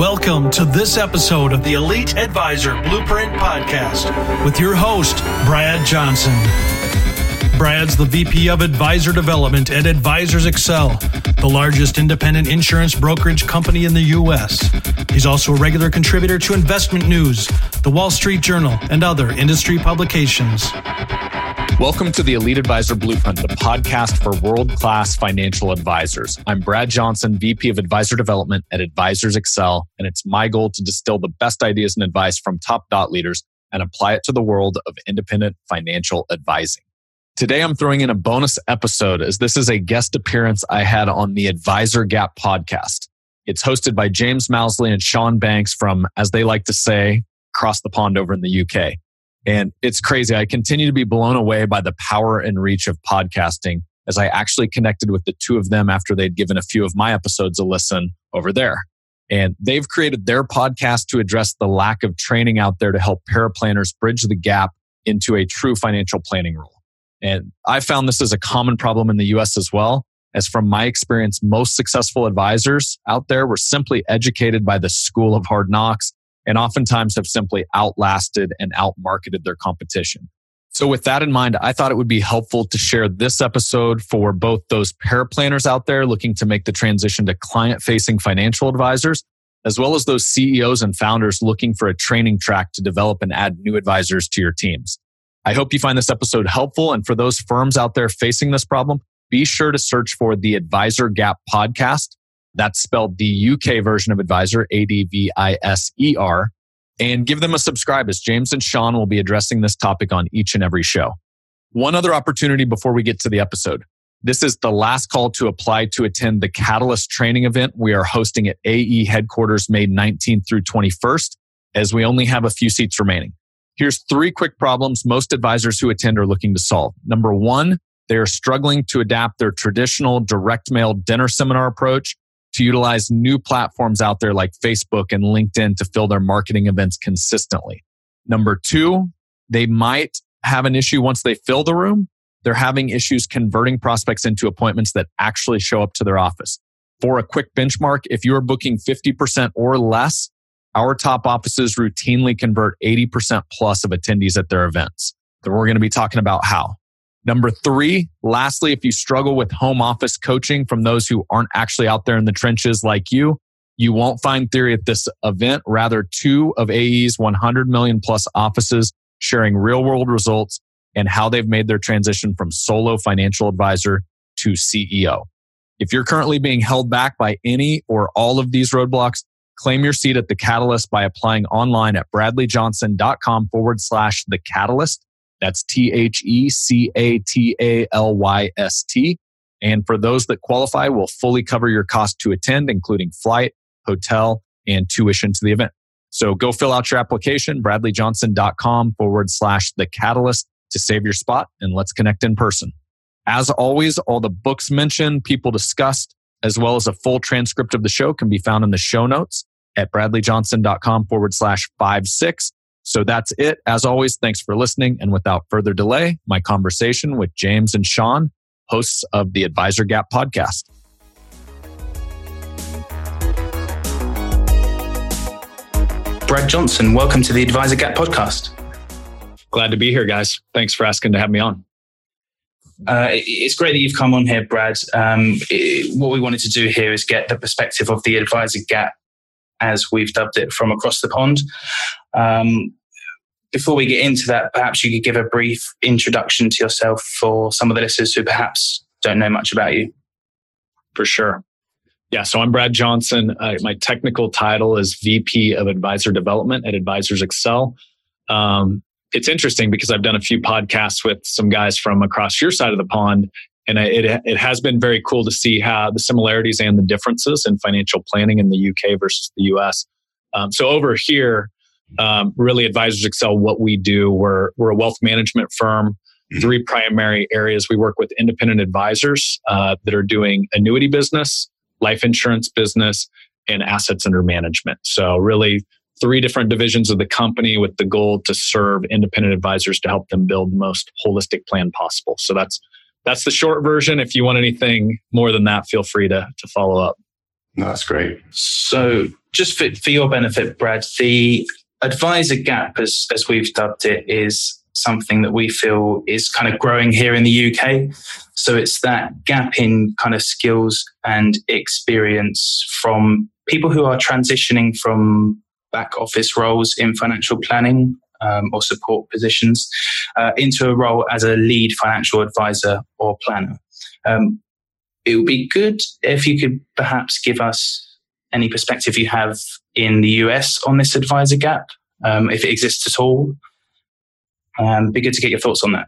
Welcome to this episode of the Elite Advisor Blueprint Podcast with your host, Brad Johnson. Brad's the VP of Advisor Development at Advisors Excel, the largest independent insurance brokerage company in the U.S. He's also a regular contributor to Investment News, the Wall Street Journal, and other industry publications. Welcome to the Elite Advisor Blueprint, the podcast for world class financial advisors. I'm Brad Johnson, VP of Advisor Development at Advisors Excel, and it's my goal to distill the best ideas and advice from top dot leaders and apply it to the world of independent financial advising. Today, I'm throwing in a bonus episode as this is a guest appearance I had on the Adviser Gap podcast. It's hosted by James Mousley and Sean Banks from, as they like to say, across the pond over in the UK. And it's crazy. I continue to be blown away by the power and reach of podcasting as I actually connected with the two of them after they'd given a few of my episodes a listen over there. And they've created their podcast to address the lack of training out there to help paraplanners bridge the gap into a true financial planning role. And I found this is a common problem in the US as well. As from my experience, most successful advisors out there were simply educated by the school of hard knocks and oftentimes have simply outlasted and outmarketed their competition. So with that in mind, I thought it would be helpful to share this episode for both those paraplanners out there looking to make the transition to client facing financial advisors, as well as those CEOs and founders looking for a training track to develop and add new advisors to your teams. I hope you find this episode helpful. And for those firms out there facing this problem, be sure to search for the Adviser Gap podcast that's spelled the UK version of Advisor, A D V I S E R, and give them a subscribe as James and Sean will be addressing this topic on each and every show. One other opportunity before we get to the episode. This is the last call to apply to attend the Catalyst training event we are hosting at AE headquarters May 19th through 21st, as we only have a few seats remaining. Here's three quick problems most advisors who attend are looking to solve. Number one, they are struggling to adapt their traditional direct mail dinner seminar approach to utilize new platforms out there like Facebook and LinkedIn to fill their marketing events consistently. Number two, they might have an issue once they fill the room. They're having issues converting prospects into appointments that actually show up to their office. For a quick benchmark, if you are booking 50% or less, our top offices routinely convert 80% plus of attendees at their events. Then we're going to be talking about how. Number three, lastly, if you struggle with home office coaching from those who aren't actually out there in the trenches like you, you won't find theory at this event. Rather, two of AE's 100 million plus offices sharing real world results and how they've made their transition from solo financial advisor to CEO. If you're currently being held back by any or all of these roadblocks, claim your seat at the Catalyst by applying online at bradleyjohnson.com forward slash the Catalyst. That's T H E C A T A L Y S T. And for those that qualify, we'll fully cover your cost to attend, including flight, hotel, and tuition to the event. So go fill out your application, bradleyjohnson.com forward slash the catalyst to save your spot and let's connect in person. As always, all the books mentioned, people discussed, as well as a full transcript of the show can be found in the show notes at bradleyjohnson.com forward slash five six. So that's it. As always, thanks for listening. And without further delay, my conversation with James and Sean, hosts of the Adviser Gap podcast. Brad Johnson, welcome to the Adviser Gap podcast. Glad to be here, guys. Thanks for asking to have me on. Uh, it's great that you've come on here, Brad. Um, it, what we wanted to do here is get the perspective of the Advisor Gap, as we've dubbed it, from across the pond. Um, before we get into that, perhaps you could give a brief introduction to yourself for some of the listeners who perhaps don't know much about you. For sure. Yeah, so I'm Brad Johnson. Uh, my technical title is VP of Advisor Development at Advisors Excel. Um, it's interesting because I've done a few podcasts with some guys from across your side of the pond, and it, it has been very cool to see how the similarities and the differences in financial planning in the UK versus the US. Um, so over here, um, really advisors excel what we do. We're, we're a wealth management firm. Mm-hmm. three primary areas we work with independent advisors uh, that are doing annuity business life insurance business and assets under management. So really three different divisions of the company with the goal to serve independent advisors to help them build the most holistic plan possible. So that's that's the short version. If you want anything more than that feel free to to follow up. No, that's great. So, just for, for your benefit, Brad, the advisor gap, as, as we've dubbed it, is something that we feel is kind of growing here in the UK. So, it's that gap in kind of skills and experience from people who are transitioning from back office roles in financial planning um, or support positions uh, into a role as a lead financial advisor or planner. Um, it would be good if you could perhaps give us any perspective you have in the US on this advisor gap, um, if it exists at all. Um, be good to get your thoughts on that.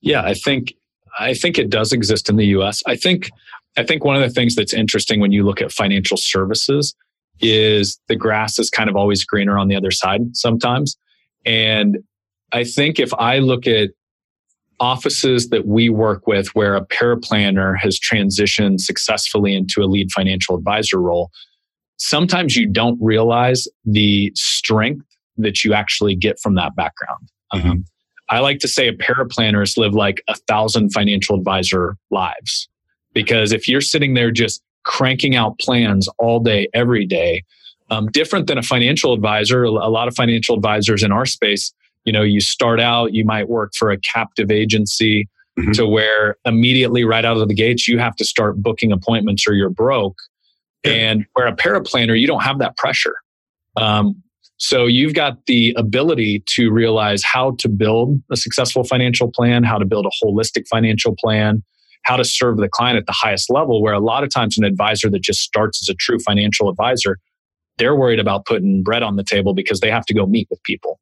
Yeah, I think I think it does exist in the US. I think I think one of the things that's interesting when you look at financial services is the grass is kind of always greener on the other side sometimes. And I think if I look at offices that we work with where a paraplanner has transitioned successfully into a lead financial advisor role, sometimes you don't realize the strength that you actually get from that background. Mm-hmm. Um, I like to say a paraplanners live like a thousand financial advisor lives. Because if you're sitting there just cranking out plans all day, every day, um, different than a financial advisor, a lot of financial advisors in our space you know you start out you might work for a captive agency mm-hmm. to where immediately right out of the gates you have to start booking appointments or you're broke. And where a paraplanner you don't have that pressure. Um, so you've got the ability to realize how to build a successful financial plan how to build a holistic financial plan how to serve the client at the highest level where a lot of times an advisor that just starts as a true financial advisor they're worried about putting bread on the table because they have to go meet with people.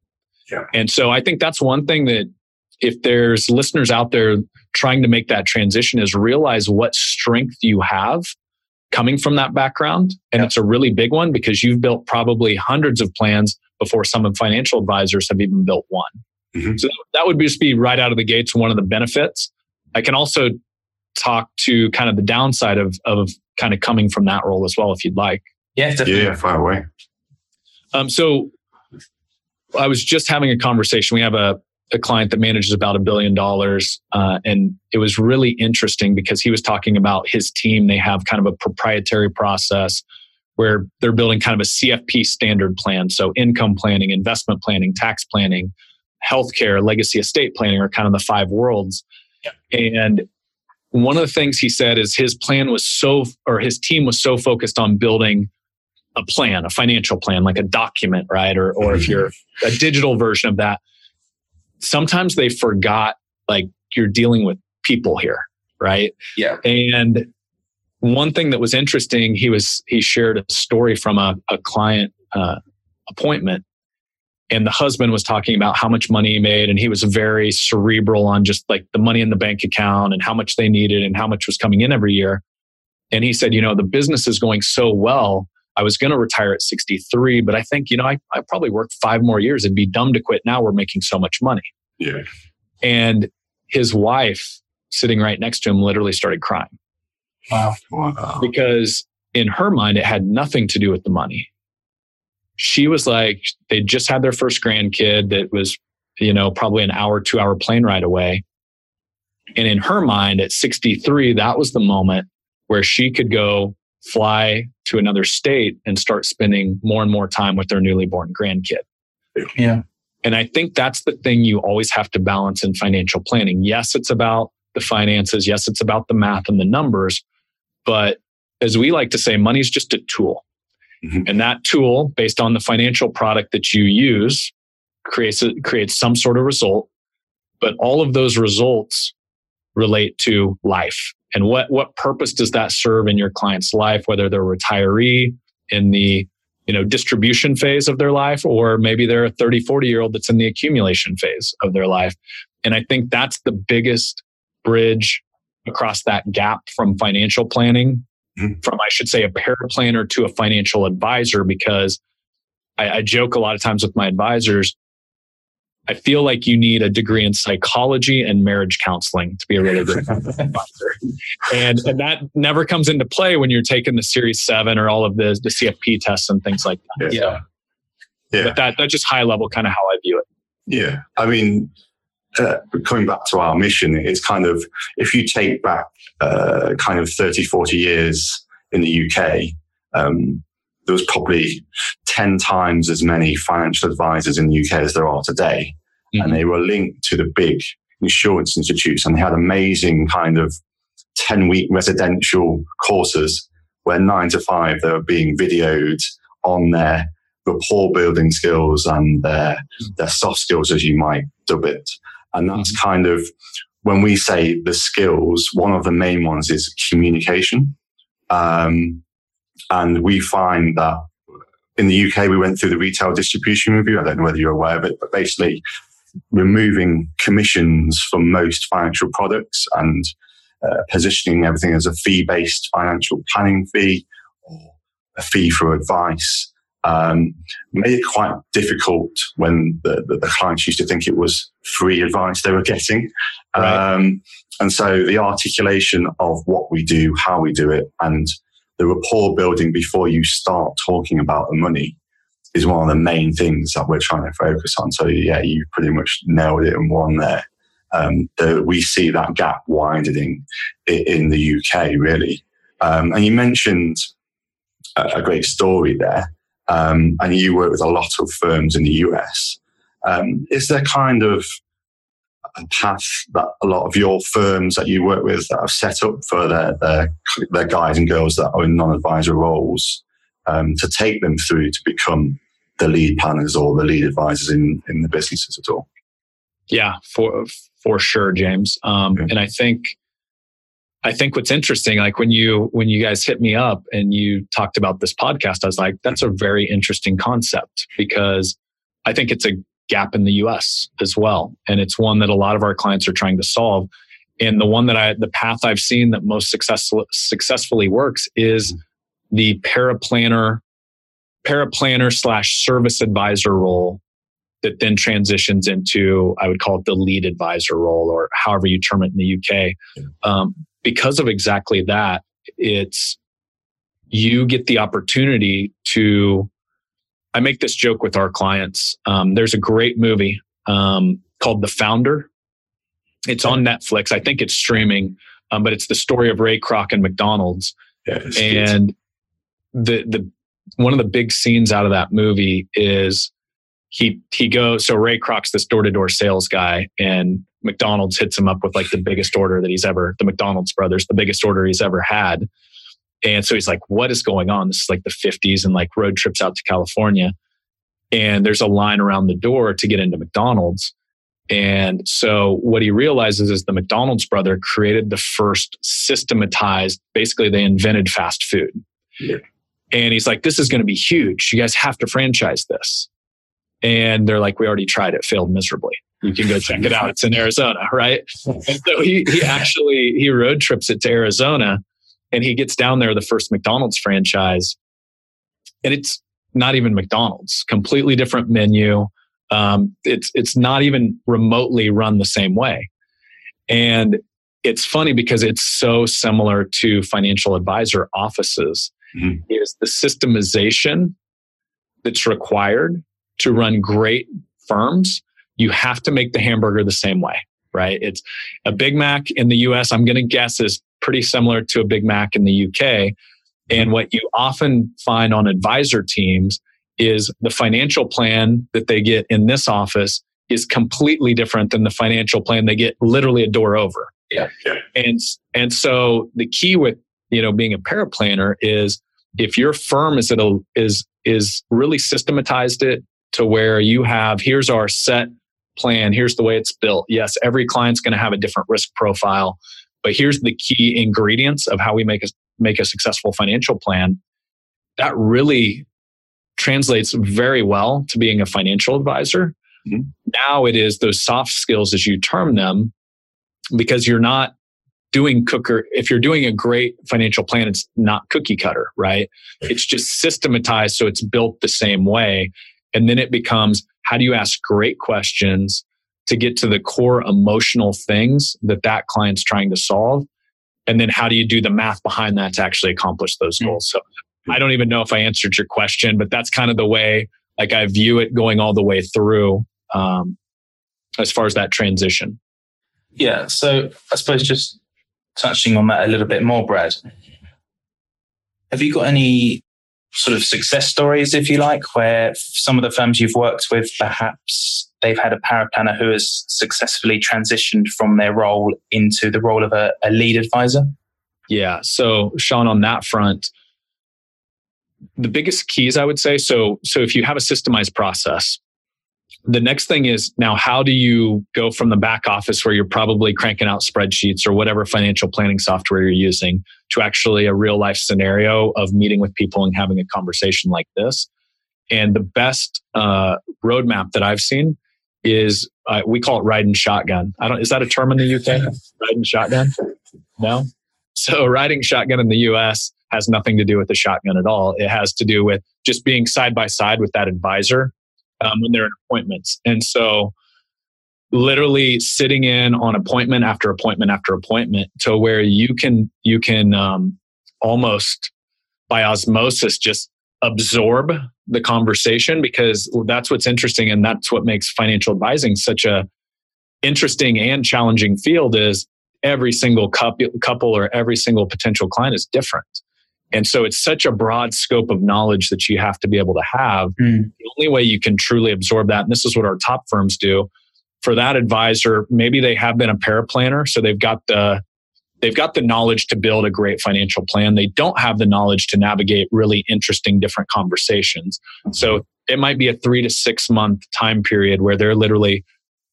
Yeah. And so I think that's one thing that if there's listeners out there trying to make that transition is realize what strength you have coming from that background. And yeah. it's a really big one because you've built probably hundreds of plans before some of financial advisors have even built one. Mm-hmm. So that would just be right out of the gates one of the benefits. I can also talk to kind of the downside of of kind of coming from that role as well, if you'd like. Yeah, definitely. Yeah, far away. Um, so I was just having a conversation. We have a, a client that manages about a billion dollars. Uh, and it was really interesting because he was talking about his team. They have kind of a proprietary process where they're building kind of a CFP standard plan. So income planning, investment planning, tax planning, healthcare, legacy estate planning are kind of the five worlds. Yeah. And one of the things he said is his plan was so, or his team was so focused on building a plan, a financial plan, like a document, right? Or, or if you're a digital version of that, sometimes they forgot like you're dealing with people here, right? Yeah. And one thing that was interesting, he was he shared a story from a, a client uh, appointment, and the husband was talking about how much money he made, and he was very cerebral on just like the money in the bank account and how much they needed and how much was coming in every year. And he said, you know, the business is going so well I was going to retire at 63, but I think, you know, I, I probably work five more years. It'd be dumb to quit now. We're making so much money. Yeah. And his wife sitting right next to him literally started crying. Wow. wow. Because in her mind, it had nothing to do with the money. She was like, they just had their first grandkid that was, you know, probably an hour, two hour plane ride away. And in her mind at 63, that was the moment where she could go fly to another state and start spending more and more time with their newly born grandkid. Yeah. And I think that's the thing you always have to balance in financial planning. Yes, it's about the finances. Yes, it's about the math and the numbers. But as we like to say, money is just a tool. Mm-hmm. And that tool, based on the financial product that you use, creates, a, creates some sort of result. But all of those results relate to life and what what purpose does that serve in your client's life whether they're a retiree in the you know distribution phase of their life or maybe they're a 30 40 year old that's in the accumulation phase of their life and i think that's the biggest bridge across that gap from financial planning mm-hmm. from i should say a paraplanner to a financial advisor because I, I joke a lot of times with my advisors I feel like you need a degree in psychology and marriage counseling to be a really good advisor. And, and that never comes into play when you're taking the Series 7 or all of the, the CFP tests and things like that. Yeah. Yeah. But that, that's just high level kind of how I view it. Yeah. I mean, uh, coming back to our mission, it's kind of, if you take back uh, kind of 30, 40 years in the UK, um, there was probably 10 times as many financial advisors in the UK as there are today. Mm-hmm. And they were linked to the big insurance institutes and they had amazing kind of 10 week residential courses where nine to five they were being videoed on their rapport building skills and their, their soft skills, as you might dub it. And that's mm-hmm. kind of when we say the skills, one of the main ones is communication. Um, and we find that in the UK, we went through the retail distribution review. I don't know whether you're aware of it, but basically removing commissions from most financial products and uh, positioning everything as a fee based financial planning fee or a fee for advice um, made it quite difficult when the, the, the, clients used to think it was free advice they were getting. Right. Um, and so the articulation of what we do, how we do it, and the rapport building before you start talking about the money is one of the main things that we're trying to focus on. So yeah, you pretty much nailed it in one there. Um, the, we see that gap widening in, the UK really. Um, and you mentioned a, a great story there. Um, and you work with a lot of firms in the US. Um, is there kind of a path that a lot of your firms that you work with that have set up for their their, their guys and girls that are in non-advisor roles um, to take them through to become the lead planners or the lead advisors in in the businesses at all? Yeah, for for sure, James. Um, okay. And I think I think what's interesting, like when you when you guys hit me up and you talked about this podcast, I was like, that's a very interesting concept because I think it's a gap in the US as well. And it's one that a lot of our clients are trying to solve. And the one that I the path I've seen that most successful, successfully works is the paraplanner, paraplanner slash service advisor role that then transitions into I would call it the lead advisor role or however you term it in the UK. Um, because of exactly that, it's you get the opportunity to. I make this joke with our clients. Um, there's a great movie um, called The Founder. It's on Netflix. I think it's streaming, um, but it's the story of Ray Kroc and McDonald's. Yeah, and the the one of the big scenes out of that movie is he he goes so Ray Kroc's this door to door sales guy, and McDonald's hits him up with like the biggest order that he's ever, the McDonald's brothers, the biggest order he's ever had. And so he's like, what is going on? This is like the 50s and like road trips out to California. And there's a line around the door to get into McDonald's. And so what he realizes is the McDonald's brother created the first systematized, basically, they invented fast food. Yeah. And he's like, this is going to be huge. You guys have to franchise this. And they're like, we already tried it, failed miserably you can go check it out. It's in Arizona, right? And so he he actually he road trips it to Arizona and he gets down there the first McDonald's franchise. And it's not even McDonald's, completely different menu. Um, it's it's not even remotely run the same way. And it's funny because it's so similar to financial advisor offices. Mm-hmm. Is the systemization that's required to run great firms you have to make the hamburger the same way, right? It's a Big Mac in the US, I'm going to guess is pretty similar to a Big Mac in the UK. And what you often find on advisor teams is the financial plan that they get in this office is completely different than the financial plan they get literally a door over. Yeah. yeah. And and so the key with you know being a paraplanner is if your firm is at a is is really systematized it to where you have here's our set plan. Here's the way it's built. Yes, every client's going to have a different risk profile, but here's the key ingredients of how we make a, make a successful financial plan. That really translates very well to being a financial advisor. Mm-hmm. Now it is those soft skills, as you term them, because you're not doing cooker. If you're doing a great financial plan, it's not cookie cutter, right? It's just systematized so it's built the same way. And then it becomes how do you ask great questions to get to the core emotional things that that client's trying to solve? And then how do you do the math behind that to actually accomplish those hmm. goals? So I don't even know if I answered your question, but that's kind of the way like I view it going all the way through um, as far as that transition. Yeah. So I suppose just touching on that a little bit more, Brad. Have you got any sort of success stories, if you like, where some of the firms you've worked with, perhaps they've had a paraplanner who has successfully transitioned from their role into the role of a, a lead advisor? Yeah. So, Sean, on that front, the biggest keys I would say so so if you have a systemized process the next thing is now how do you go from the back office where you're probably cranking out spreadsheets or whatever financial planning software you're using to actually a real life scenario of meeting with people and having a conversation like this and the best uh, roadmap that i've seen is uh, we call it riding shotgun. I don't is that a term in the uk riding shotgun? No? So riding shotgun in the us has nothing to do with the shotgun at all. It has to do with just being side by side with that advisor um, when they're in appointments. And so, literally sitting in on appointment after appointment after appointment to where you can you can um, almost by osmosis just absorb the conversation because that's what's interesting and that's what makes financial advising such a interesting and challenging field is every single couple or every single potential client is different and so it's such a broad scope of knowledge that you have to be able to have. Mm. The only way you can truly absorb that, and this is what our top firms do, for that advisor, maybe they have been a paraplanner, so they've got the they've got the knowledge to build a great financial plan. They don't have the knowledge to navigate really interesting different conversations. So it might be a three to six month time period where they're literally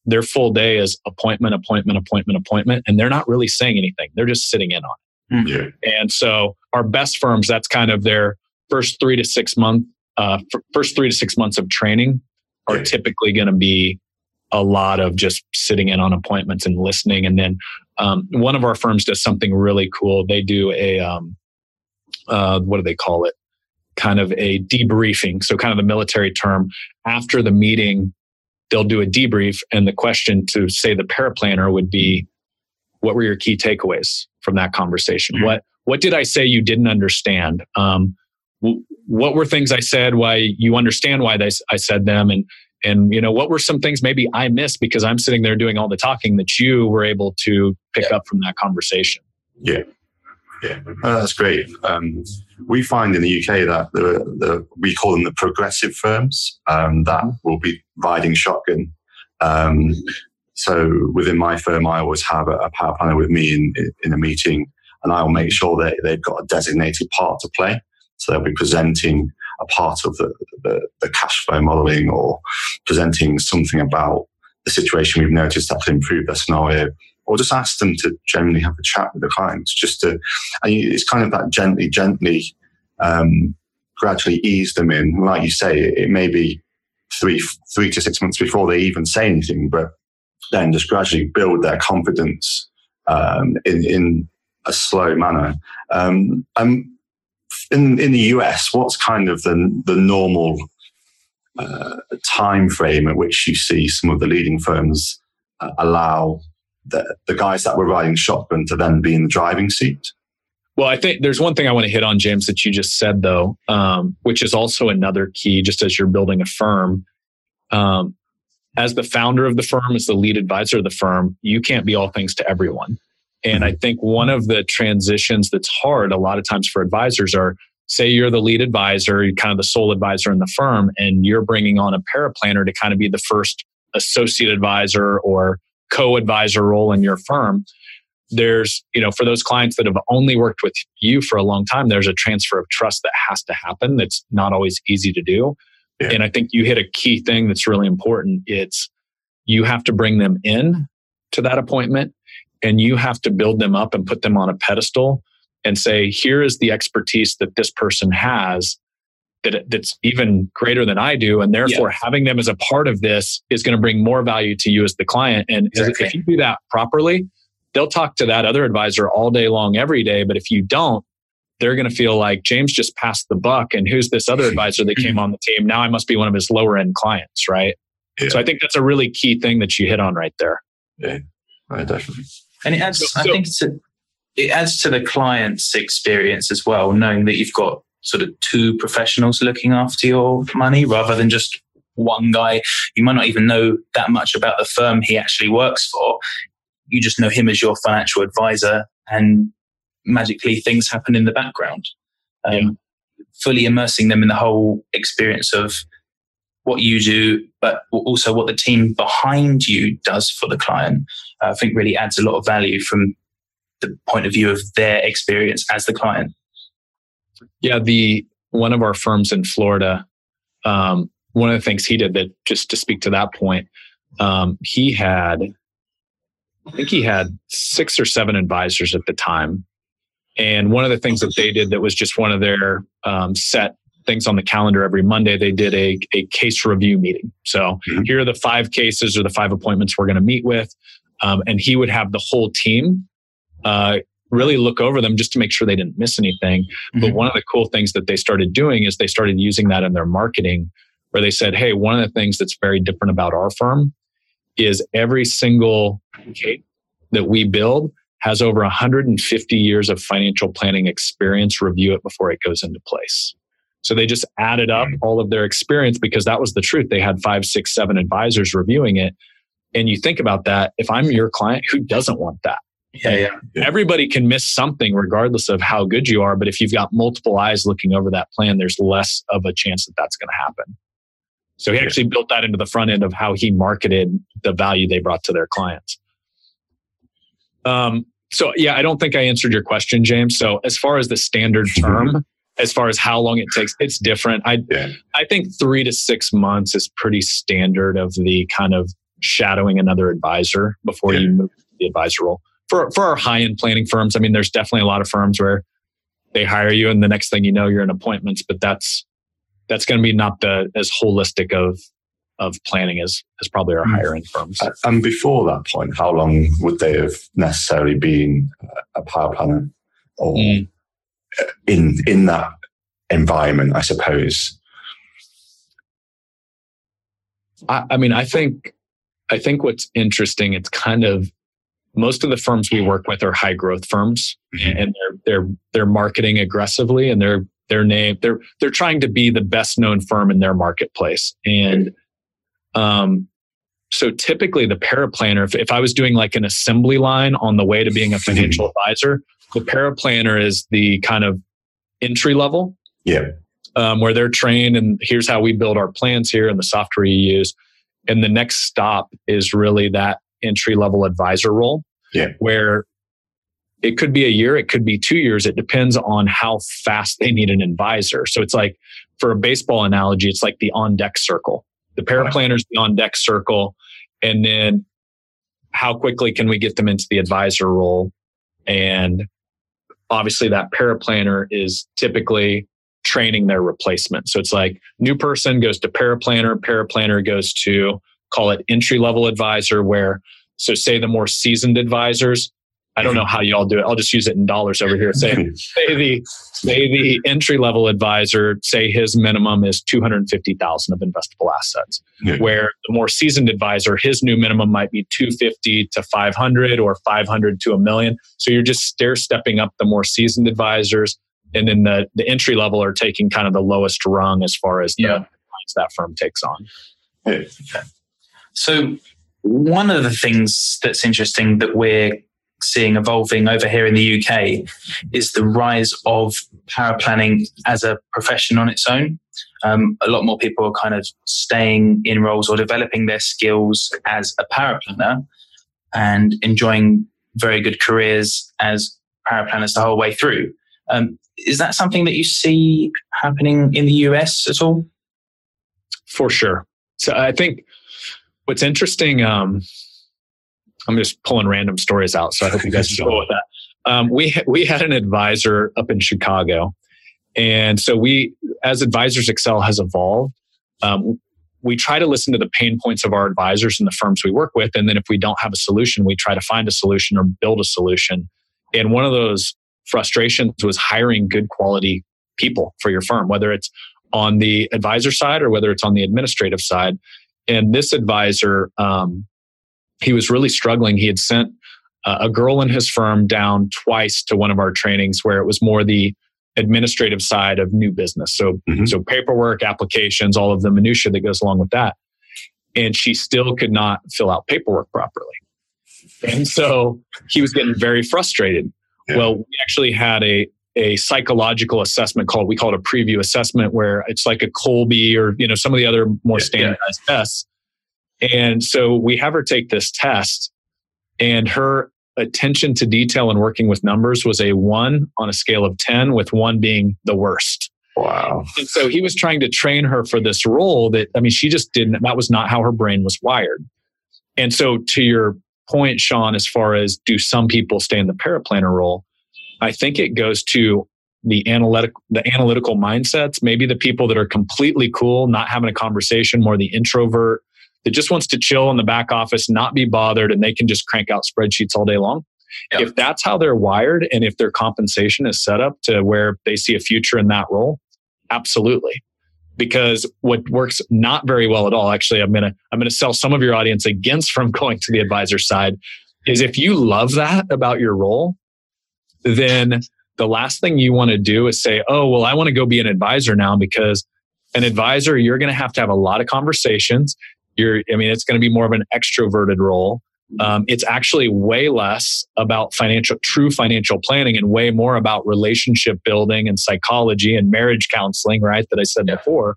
their full day is appointment, appointment, appointment, appointment, and they're not really saying anything. They're just sitting in on it. Mm-hmm. And so our best firms, that's kind of their first three to six month, uh, first three to six months of training are yeah. typically going to be a lot of just sitting in on appointments and listening. And then um, one of our firms does something really cool. They do a, um, uh, what do they call it? Kind of a debriefing. So, kind of the military term. After the meeting, they'll do a debrief. And the question to say the paraplanner would be, what were your key takeaways from that conversation? Mm-hmm. What what did I say you didn't understand? Um, what were things I said? Why you understand why I said them, and and you know what were some things maybe I missed because I'm sitting there doing all the talking that you were able to pick yeah. up from that conversation. Yeah, yeah, oh, that's great. Um, we find in the UK that the, the we call them the progressive firms um, that mm-hmm. will be riding shotgun. Um, so within my firm, I always have a, a paraplanner with me in, in a meeting, and I'll make sure that they've got a designated part to play. So they'll be presenting a part of the, the, the cash flow modeling or presenting something about the situation we've noticed that could improve their scenario or just ask them to generally have a chat with the clients just to and it's kind of that gently gently um, gradually ease them in like you say it, may be three three to six months before they even say anything but then just gradually build their confidence um, in, in a slow manner. Um, um, in, in the US, what's kind of the, the normal uh, time frame at which you see some of the leading firms uh, allow the, the guys that were riding shotgun to then be in the driving seat? Well, I think there's one thing I want to hit on, James, that you just said, though, um, which is also another key, just as you're building a firm. Um, as the founder of the firm, as the lead advisor of the firm, you can't be all things to everyone. And I mm-hmm. think one of the transitions that's hard a lot of times for advisors are say you're the lead advisor, you're kind of the sole advisor in the firm, and you're bringing on a paraplanner to kind of be the first associate advisor or co advisor role in your firm. There's, you know, for those clients that have only worked with you for a long time, there's a transfer of trust that has to happen that's not always easy to do. Yeah. And I think you hit a key thing that's really important. It's you have to bring them in to that appointment and you have to build them up and put them on a pedestal and say, here is the expertise that this person has that that's even greater than I do. And therefore, having them as a part of this is going to bring more value to you as the client. And exactly. if you do that properly, they'll talk to that other advisor all day long, every day. But if you don't, they're going to feel like James just passed the buck. And who's this other advisor that came on the team? Now I must be one of his lower end clients, right? Yeah. So I think that's a really key thing that you hit on right there. Yeah, I definitely. And it adds, so, I think it's a, it adds to the client's experience as well, knowing that you've got sort of two professionals looking after your money rather than just one guy. You might not even know that much about the firm he actually works for. You just know him as your financial advisor and magically things happen in the background. um, yeah. fully immersing them in the whole experience of what you do, but also what the team behind you does for the client, uh, I think really adds a lot of value from the point of view of their experience as the client. Yeah, the one of our firms in Florida, um, one of the things he did that just to speak to that point, um, he had, I think he had six or seven advisors at the time. And one of the things that they did that was just one of their um, set things on the calendar every Monday, they did a, a case review meeting. So mm-hmm. here are the five cases or the five appointments we're going to meet with. Um, and he would have the whole team uh, really look over them just to make sure they didn't miss anything. Mm-hmm. But one of the cool things that they started doing is they started using that in their marketing, where they said, hey, one of the things that's very different about our firm is every single case that we build has over 150 years of financial planning experience review it before it goes into place. So they just added up all of their experience because that was the truth. They had five, six, seven advisors reviewing it. And you think about that. If I'm your client, who doesn't want that? Yeah, yeah, yeah. Everybody can miss something regardless of how good you are. But if you've got multiple eyes looking over that plan, there's less of a chance that that's going to happen. So he actually built that into the front end of how he marketed the value they brought to their clients. Um, so yeah, I don't think I answered your question, James. So as far as the standard term, as far as how long it takes, it's different. I yeah. I think three to six months is pretty standard of the kind of shadowing another advisor before yeah. you move to the advisor role for for our high end planning firms, I mean, there's definitely a lot of firms where they hire you, and the next thing you know, you're in appointments. But that's that's going to be not the as holistic of of planning as as probably our hmm. higher end firms. And before that point, how long would they have necessarily been a paraplanner or mm. In in that environment? I suppose. I, I mean, I think I think what's interesting. It's kind of most of the firms we work with are high growth firms mm-hmm. and they're they're they're marketing aggressively and they're their name they're they're trying to be the best known firm in their marketplace and um so typically the paraplanner if, if i was doing like an assembly line on the way to being a mm-hmm. financial advisor the paraplanner is the kind of entry level yeah um, where they're trained and here's how we build our plans here and the software you use and the next stop is really that entry level advisor role yeah. where it could be a year, it could be two years. It depends on how fast they need an advisor. So it's like for a baseball analogy, it's like the on deck circle. The paraplanner is the on deck circle. And then how quickly can we get them into the advisor role? And obviously that paraplanner is typically training their replacement. So it's like new person goes to paraplanner, paraplanner goes to call it entry level advisor where so say the more seasoned advisors, I don't know how y'all do it. I'll just use it in dollars over here. Say, say the say the entry level advisor, say his minimum is two hundred fifty thousand of investable assets. Yeah. Where the more seasoned advisor, his new minimum might be two fifty to five hundred or five hundred to a million. So you're just stair stepping up the more seasoned advisors, and then the the entry level are taking kind of the lowest rung as far as the yeah. that firm takes on. Okay. So one of the things that's interesting that we're seeing evolving over here in the UK is the rise of paraplanning as a profession on its own. Um, a lot more people are kind of staying in roles or developing their skills as a paraplanner and enjoying very good careers as paraplanners the whole way through. Um, is that something that you see happening in the US at all? For sure. So I think what's interesting, um, I'm just pulling random stories out, so I hope you guys go with that. Um, we we had an advisor up in Chicago, and so we, as Advisors Excel has evolved, um, we try to listen to the pain points of our advisors and the firms we work with, and then if we don't have a solution, we try to find a solution or build a solution. And one of those frustrations was hiring good quality people for your firm, whether it's on the advisor side or whether it's on the administrative side. And this advisor, um, he was really struggling. He had sent uh, a girl in his firm down twice to one of our trainings where it was more the administrative side of new business. So, mm-hmm. so paperwork, applications, all of the minutia that goes along with that. And she still could not fill out paperwork properly. And so he was getting very frustrated. Yeah. Well, we actually had a a psychological assessment called we call it a preview assessment where it's like a Kolbe or you know some of the other more standardized yeah. tests. And so we have her take this test and her attention to detail and working with numbers was a 1 on a scale of 10 with 1 being the worst. Wow. And so he was trying to train her for this role that I mean she just didn't that was not how her brain was wired. And so to your point Sean as far as do some people stay in the paraplanner role? I think it goes to the analytic the analytical mindsets, maybe the people that are completely cool, not having a conversation, more the introvert that just wants to chill in the back office, not be bothered, and they can just crank out spreadsheets all day long. Yep. If that's how they're wired and if their compensation is set up to where they see a future in that role, absolutely. Because what works not very well at all, actually, I'm gonna I'm gonna sell some of your audience against from going to the advisor side, is if you love that about your role, then the last thing you want to do is say, oh, well, I want to go be an advisor now because an advisor, you're going to have to have a lot of conversations. You're, I mean, it's going to be more of an extroverted role. Um, it's actually way less about financial, true financial planning and way more about relationship building and psychology and marriage counseling, right? That I said yeah. before.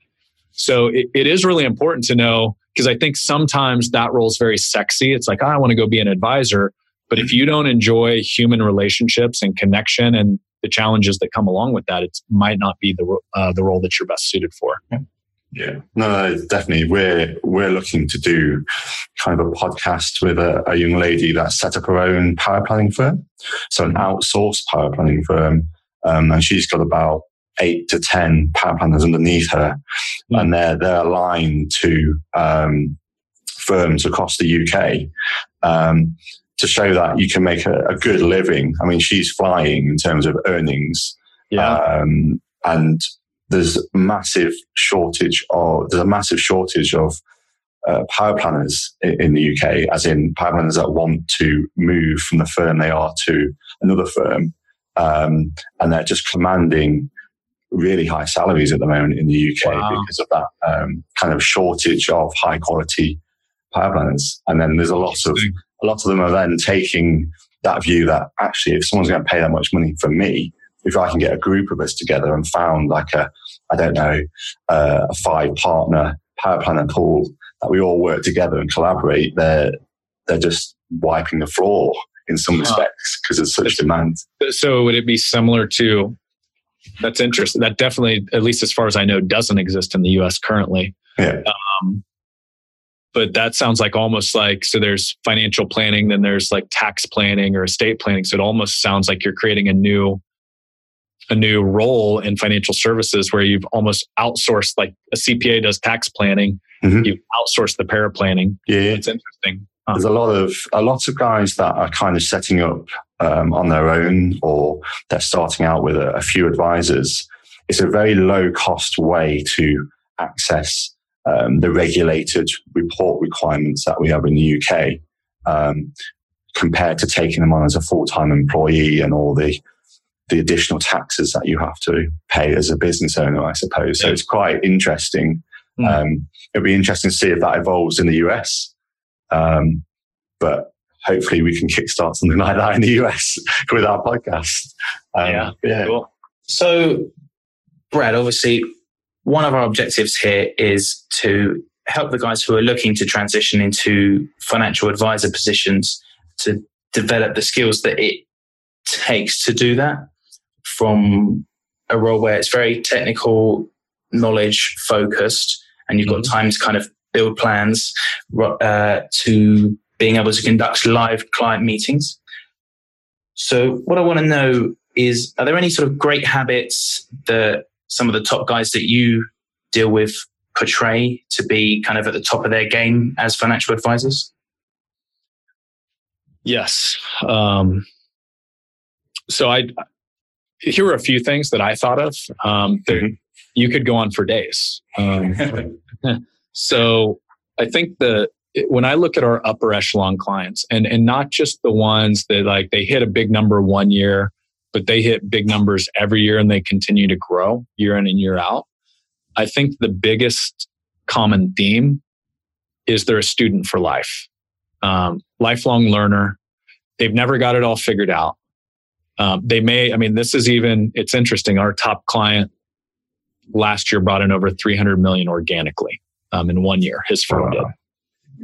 So it, it is really important to know because I think sometimes that role is very sexy. It's like, oh, I want to go be an advisor. But if you don't enjoy human relationships and connection and the challenges that come along with that, it might not be the uh, the role that you're best suited for. Yeah, no, definitely. We're we're looking to do kind of a podcast with a, a young lady that set up her own paraplanning firm, so an outsourced paraplanning firm, um, and she's got about eight to ten paraplanners underneath her, mm. and they're they're aligned to um, firms across the UK. Um, to show that you can make a, a good living. I mean, she's flying in terms of earnings. Yeah. Um, and there's massive shortage of, there's a massive shortage of uh, paraplanners in, the UK, as in paraplanners that want to move from the firm they are to another firm. Um, and they're just commanding really high salaries at the moment in the UK wow. because of that um, kind of shortage of high quality paraplanners. And then there's a lot of a lot of them are then taking that view that actually, if someone's going to pay that much money for me, if I can get a group of us together and found like a, I don't know, uh, a five partner paraplanner pool that we all work together and collaborate, they're, they're just wiping the floor in some respects because there's such demand. So would it be similar to, that's interesting. That definitely, at least as far as I know, doesn't exist in the US currently. Yeah. Um, but that sounds like almost like so there's financial planning then there's like tax planning or estate planning so it almost sounds like you're creating a new a new role in financial services where you've almost outsourced like a cpa does tax planning mm-hmm. you've outsourced the para planning yeah. It's interesting. Um, there's a lot of a lot of guys that are kind of setting up um, on their own or they're starting out with a, a few advisors. It's a very low cost way to access um, the regulated report requirements that we have in the UK um, compared to taking them on as a full-time employee and all the the additional taxes that you have to pay as a business owner, I suppose. So it's quite interesting. Mm. Um, it'll be interesting to see if that evolves in the US. Um, but hopefully we can kickstart something like that in the US with our podcast. Um, yeah. yeah. Cool. So, Brad, obviously, one of our objectives here is to help the guys who are looking to transition into financial advisor positions to develop the skills that it takes to do that from a role where it's very technical knowledge focused and you've got mm-hmm. time to kind of build plans uh, to being able to conduct live client meetings so what i want to know is are there any sort of great habits that some of the top guys that you deal with portray to be kind of at the top of their game as financial advisors? Yes. Um, so I here are a few things that I thought of. Um, mm-hmm. You could go on for days. Um, so I think the when I look at our upper echelon clients, and and not just the ones that like they hit a big number one year but they hit big numbers every year and they continue to grow year in and year out. I think the biggest common theme is they're a student for life, um, lifelong learner. They've never got it all figured out. Um, they may, I mean, this is even, it's interesting. Our top client last year brought in over 300 million organically um, in one year, his firm wow. did.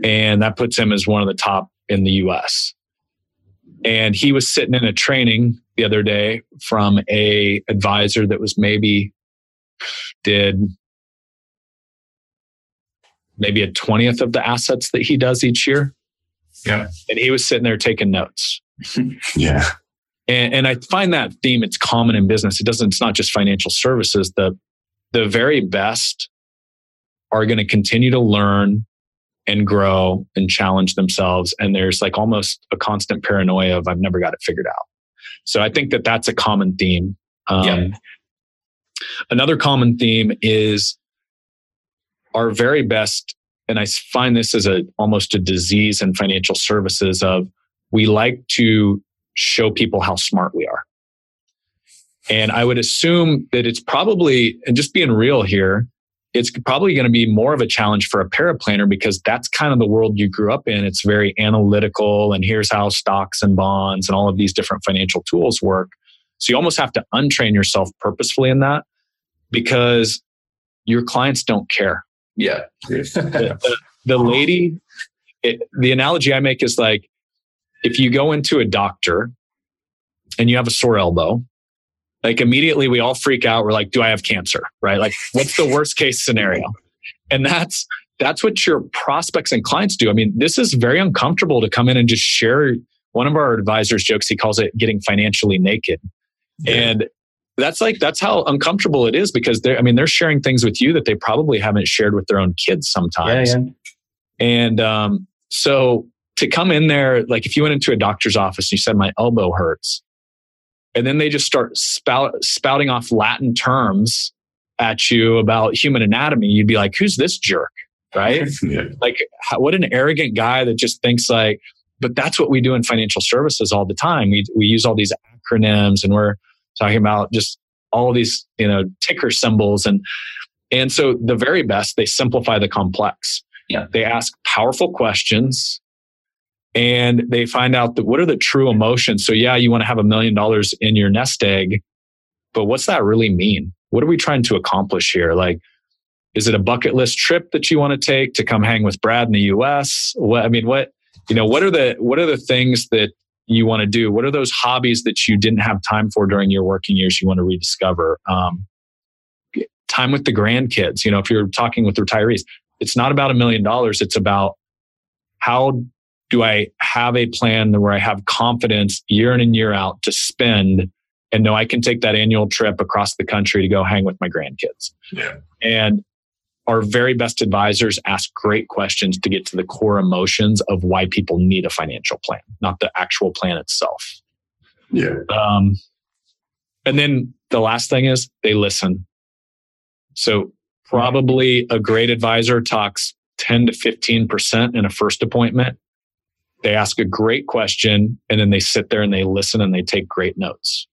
And that puts him as one of the top in the US. And he was sitting in a training the other day from a advisor that was maybe did maybe a 20th of the assets that he does each year. Yeah. And he was sitting there taking notes. yeah. And, and I find that theme, it's common in business. It doesn't, it's not just financial services. The, the very best are going to continue to learn and grow and challenge themselves. And there's like almost a constant paranoia of, I've never got it figured out. So I think that that's a common theme. Um, yeah. Another common theme is our very best, and I find this as a almost a disease in financial services of we like to show people how smart we are. And I would assume that it's probably, and just being real here, it's probably going to be more of a challenge for a paraplanner because that's kind of the world you grew up in. It's very analytical, and here's how stocks and bonds and all of these different financial tools work. So you almost have to untrain yourself purposefully in that because your clients don't care. Yeah. the, the, the, lady, it, the analogy I make is like if you go into a doctor and you have a sore elbow, like immediately we all freak out. We're like, do I have cancer? Right? Like, what's the worst case scenario? And that's that's what your prospects and clients do. I mean, this is very uncomfortable to come in and just share. One of our advisors jokes, he calls it getting financially naked. Yeah. And that's like that's how uncomfortable it is because they're I mean, they're sharing things with you that they probably haven't shared with their own kids sometimes. Yeah, yeah. And um, so to come in there, like if you went into a doctor's office and you said my elbow hurts, and then they just start spout, spouting off Latin terms at you about human anatomy, you'd be like, who's this jerk? Right? yeah. Like, how, what an arrogant guy that just thinks like, but that's what we do in financial services all the time. We, we use all these acronyms and we're talking about just all these, you know, ticker symbols. And, and so the very best, they simplify the complex. Yeah. They ask powerful questions and they find out that what are the true emotions. So yeah, you want to have a million dollars in your nest egg, but what's that really mean? What are we trying to accomplish here? Like, is it a bucket list trip that you want to take to come hang with Brad in the US? What, I mean, what, you know, what are the, what are the things that you want to do? What are those hobbies that you didn't have time for during your working years you want to rediscover? Um, time with the grandkids. You know, if you're talking with retirees, it's not about a million dollars. It's about how do I have a plan where I have confidence year in and year out to spend and know I can take that annual trip across the country to go hang with my grandkids? Yeah. And our very best advisors ask great questions to get to the core emotions of why people need a financial plan, not the actual plan itself. Yeah. Um, and then the last thing is they listen. So probably a great advisor talks 10 to 15% in a first appointment they ask a great question and then they sit there and they listen and they take great notes.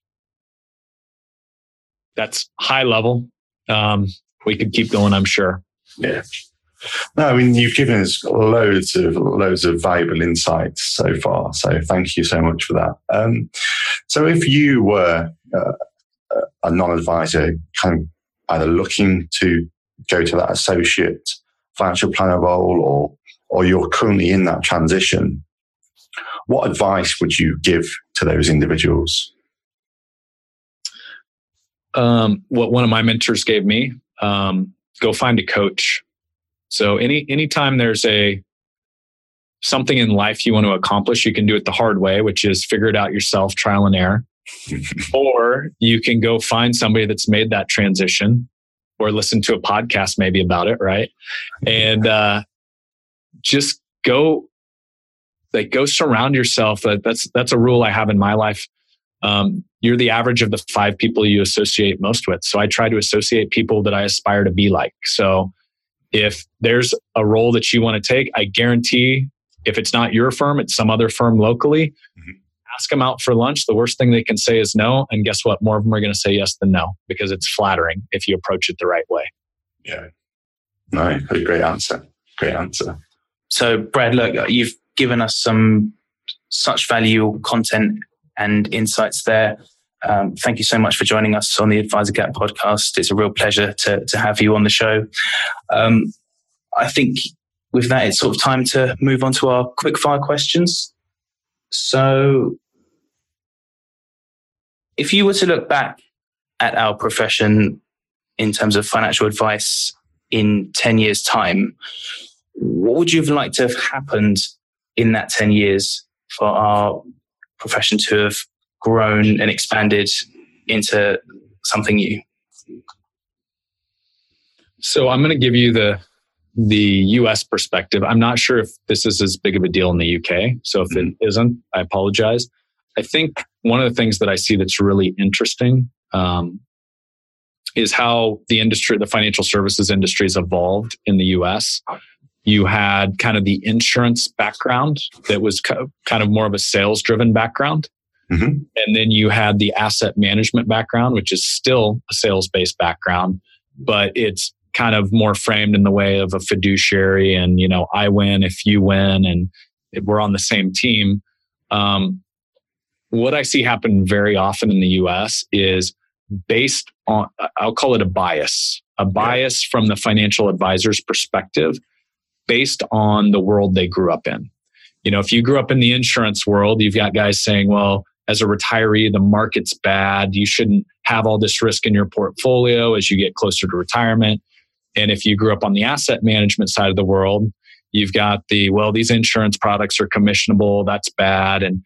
That's high level. Um, we could keep going, I'm sure. Yeah. No, I mean you've given us loads of loads of valuable insights so far. So thank you so much for that. Um, so if you were uh, a non-advisor, kind of either looking to go to that associate financial planner role, or or you're currently in that transition, what advice would you give to those individuals? Um, what one of my mentors gave me, um, go find a coach. So any anytime there's a something in life you want to accomplish, you can do it the hard way, which is figure it out yourself, trial and error. or you can go find somebody that's made that transition or listen to a podcast maybe about it, right? And uh, just go like go surround yourself. That's that's a rule I have in my life. Um, you're the average of the five people you associate most with. So I try to associate people that I aspire to be like. So if there's a role that you want to take, I guarantee if it's not your firm, it's some other firm locally. Mm-hmm. Ask them out for lunch. The worst thing they can say is no. And guess what? More of them are going to say yes than no because it's flattering if you approach it the right way. Yeah. No, great answer. Great answer. So, Brad, look, you've given us some such valuable content and insights there. Um, thank you so much for joining us on the Adviser Gap podcast. It's a real pleasure to, to have you on the show. Um, I think with that, it's sort of time to move on to our quick fire questions. So, if you were to look back at our profession in terms of financial advice in 10 years' time, what would you have liked to have happened in that 10 years for our profession to have grown and expanded into something new? So I'm going to give you the the US perspective. I'm not sure if this is as big of a deal in the UK. So if it mm-hmm. isn't, I apologize. I think one of the things that I see that's really interesting um, is how the industry, the financial services industry, has evolved in the US. You had kind of the insurance background that was kind of more of a sales driven background. Mm-hmm. And then you had the asset management background, which is still a sales based background, but it's kind of more framed in the way of a fiduciary and, you know, I win if you win and we're on the same team. Um, what I see happen very often in the US is based on, I'll call it a bias, a bias from the financial advisor's perspective based on the world they grew up in. You know, if you grew up in the insurance world, you've got guys saying, well, as a retiree, the market's bad. You shouldn't have all this risk in your portfolio as you get closer to retirement. And if you grew up on the asset management side of the world, you've got the, well, these insurance products are commissionable. That's bad. And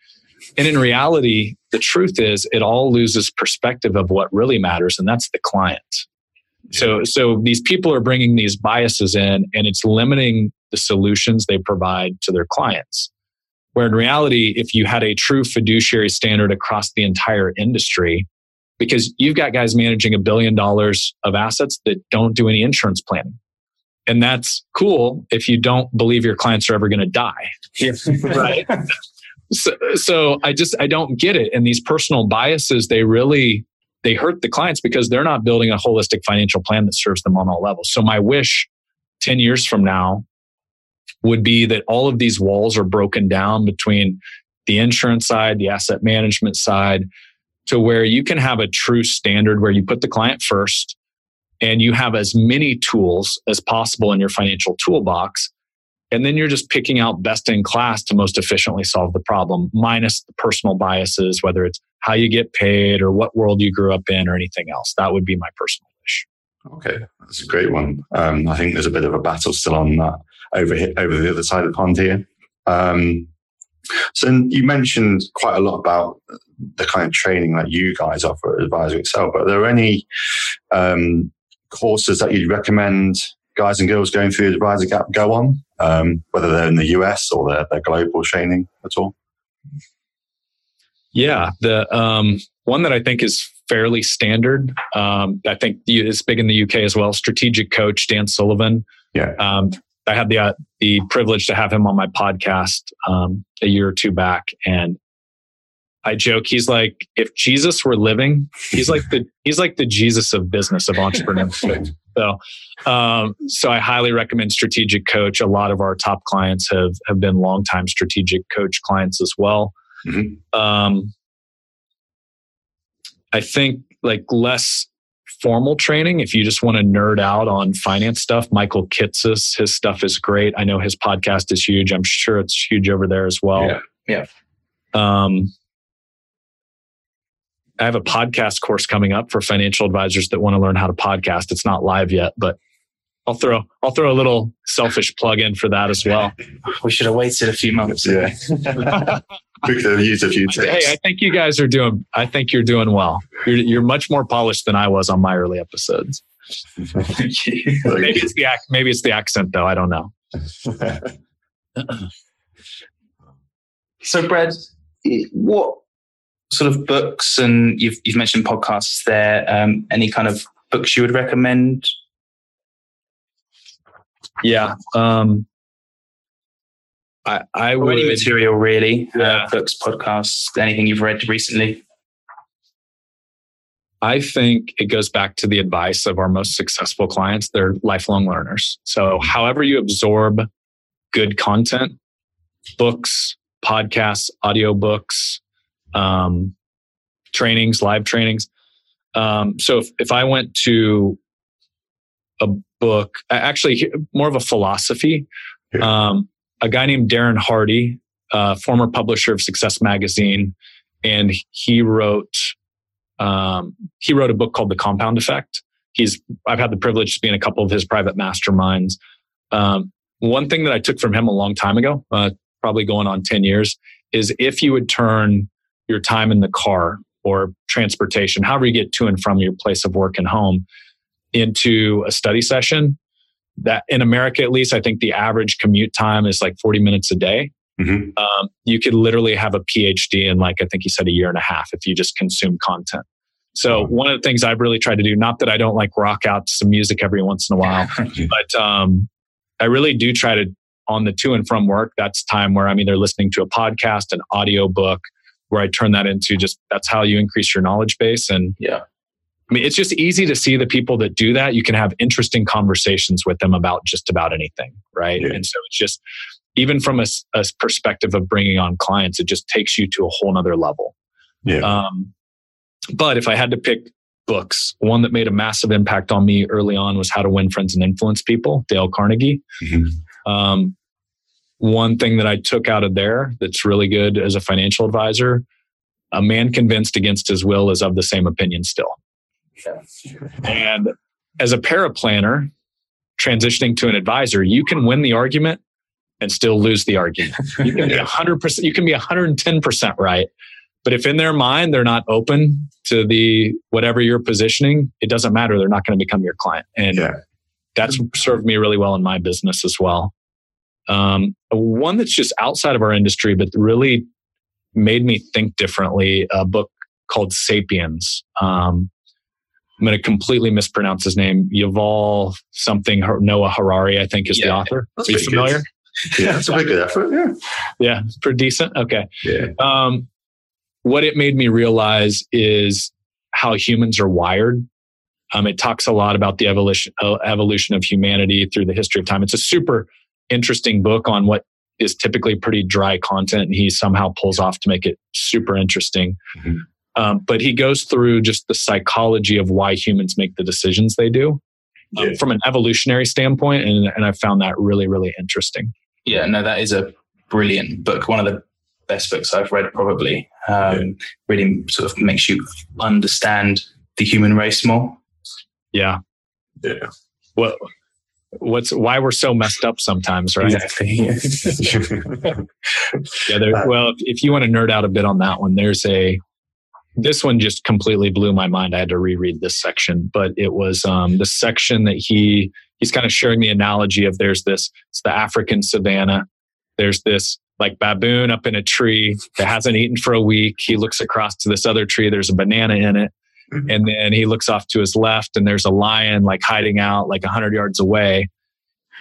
and in reality, the truth is it all loses perspective of what really matters, and that's the client. So, so these people are bringing these biases in, and it's limiting the solutions they provide to their clients. Where in reality, if you had a true fiduciary standard across the entire industry, because you've got guys managing a billion dollars of assets that don't do any insurance planning. And that's cool if you don't believe your clients are ever going to die. right so, so i just i don't get it and these personal biases they really they hurt the clients because they're not building a holistic financial plan that serves them on all levels. So my wish 10 years from now would be that all of these walls are broken down between the insurance side the asset management side to where you can have a true standard where you put the client first and you have as many tools as possible in your financial toolbox. And then you're just picking out best in class to most efficiently solve the problem, minus the personal biases, whether it's how you get paid or what world you grew up in or anything else. That would be my personal wish. Okay, that's a great one. Um, I think there's a bit of a battle still on that over over the other side of the pond here. Um, so you mentioned quite a lot about the kind of training that you guys offer at Advisor Excel, but are there any um, courses that you'd recommend guys and girls going through the Adviser Gap go on, um, whether they're in the US or they're, they're global training at all? Yeah, the um, one that I think is fairly standard. Um, I think it's big in the UK as well. Strategic coach Dan Sullivan. Yeah. Um, I had the uh, the privilege to have him on my podcast um, a year or two back, and I joke he's like if Jesus were living, he's like the he's like the Jesus of business of entrepreneurship. so, um, so I highly recommend Strategic Coach. A lot of our top clients have have been longtime Strategic Coach clients as well. Mm-hmm. Um, I think like less formal training. If you just want to nerd out on finance stuff, Michael Kitces, his stuff is great. I know his podcast is huge. I'm sure it's huge over there as well. Yeah. Yeah. Um, I have a podcast course coming up for financial advisors that want to learn how to podcast. It's not live yet, but I'll throw I'll throw a little selfish plug in for that as well. We should have waited a few months. Yeah. we could have used a few tips. Hey, I think you guys are doing I think you're doing well. You're you're much more polished than I was on my early episodes. Maybe it's the maybe it's the accent though. I don't know. so Brad, what sort of books and you've, you've mentioned podcasts there. Um, any kind of books you would recommend? Yeah. Um, I, I would. Any material really? Uh, yeah. Uh, books, podcasts, anything you've read recently? I think it goes back to the advice of our most successful clients. They're lifelong learners. So, however you absorb good content, books, podcasts, audiobooks, um, trainings, live trainings. Um, so if, if I went to a book, actually more of a philosophy, um, a guy named Darren Hardy, uh, former publisher of Success Magazine, and he wrote um, he wrote a book called The Compound Effect. He's I've had the privilege to be in a couple of his private masterminds. Um, one thing that I took from him a long time ago, uh, probably going on ten years, is if you would turn your time in the car or transportation, however you get to and from your place of work and home, into a study session, that in America at least, I think the average commute time is like 40 minutes a day. Mm-hmm. Um, you could literally have a PhD in like I think he said a year and a half if you just consume content. So one of the things I've really tried to do, not that I don't like rock out to some music every once in a while, but um, I really do try to on the to and from work. That's time where I'm either listening to a podcast, an audio book, where I turn that into just that's how you increase your knowledge base. And yeah, I mean, it's just easy to see the people that do that. You can have interesting conversations with them about just about anything, right? Yeah. And so it's just even from a, a, perspective of bringing on clients, it just takes you to a whole nother level. Yeah. Um, but if I had to pick books, one that made a massive impact on me early on was How to Win Friends and Influence People, Dale Carnegie. Mm-hmm. Um, one thing that I took out of there that's really good as a financial advisor a man convinced against his will is of the same opinion still. And as a paraplanner transitioning to an advisor, you can win the argument and still lose the argument. You can be 100%, you can be 110% right. But if in their mind they're not open to the whatever you're positioning, it doesn't matter. They're not going to become your client. And yeah. that's served me really well in my business as well. Um, one that's just outside of our industry, but really made me think differently. A book called Sapiens. Um, I'm going to completely mispronounce his name. Yuval something Noah Harari, I think, is yeah, the author. Are you familiar? Good. Yeah, that's a pretty good effort. Yeah, yeah, pretty decent. Okay. Yeah. Um, what it made me realize is how humans are wired. Um, it talks a lot about the evolution uh, evolution of humanity through the history of time. It's a super interesting book on what is typically pretty dry content, and he somehow pulls off to make it super interesting. Mm-hmm. Um, but he goes through just the psychology of why humans make the decisions they do um, yeah. from an evolutionary standpoint, and, and I found that really, really interesting. Yeah, no, that is a brilliant book. One of the best books I've read, probably. Um, yeah. Really sort of makes you understand the human race more. Yeah. Yeah. Well, what's why we're so messed up sometimes, right? Exactly. yeah. There, uh, well, if, if you want to nerd out a bit on that one, there's a. This one just completely blew my mind. I had to reread this section, but it was um, the section that he he's kind of sharing the analogy of there's this it's the African savannah. There's this like baboon up in a tree that hasn't eaten for a week. He looks across to this other tree. There's a banana in it. Mm-hmm. And then he looks off to his left and there's a lion like hiding out like 100 yards away.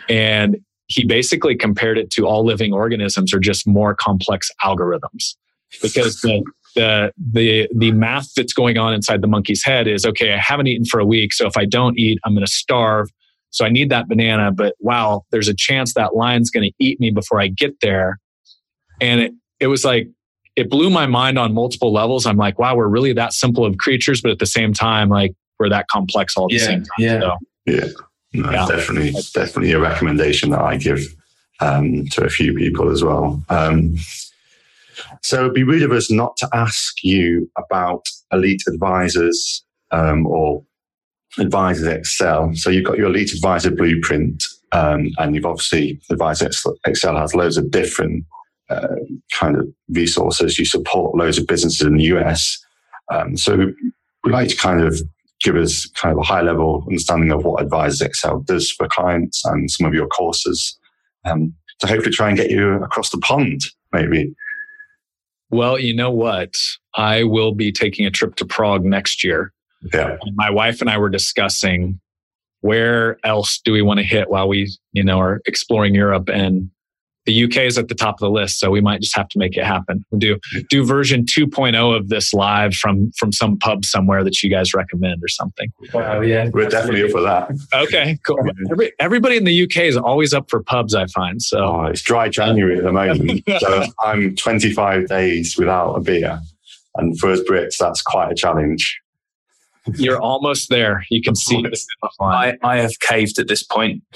And he basically compared it to all living organisms are just more complex algorithms because the, the, the, the math that's going on inside the monkey's head is okay, I haven't eaten for a week. So if I don't eat, I'm going to starve. So I need that banana, but wow, there's a chance that lion's going to eat me before I get there. And it, it was like, it blew my mind on multiple levels. I'm like, wow, we're really that simple of creatures, but at the same time, like we're that complex all at yeah, the same time. Yeah. So, yeah. No, yeah. Definitely, definitely a recommendation that I give um, to a few people as well. Um, so it'd be rude of us not to ask you about elite advisors um, or advisors Excel. So you've got your elite advisor blueprint, um, and you've obviously advisor Excel has loads of different uh, kind of resources. You support loads of businesses in the US. Um, so we'd like to kind of give us kind of a high level understanding of what Advisors Excel does for clients and some of your courses um, to hopefully try and get you across the pond, maybe. Well, you know what? I will be taking a trip to Prague next year. Yeah. my wife and I were discussing where else do we want to hit while we, you know, are exploring Europe and the UK is at the top of the list, so we might just have to make it happen. We'll do do version 2.0 of this live from from some pub somewhere that you guys recommend or something. Wow, yeah, we're definitely up for that. Okay, cool. Every, everybody in the UK is always up for pubs. I find so. Oh, it's dry January at the moment, so I'm 25 days without a beer. And for us Brits, that's quite a challenge. You're almost there. You can see this. I, I have caved at this point.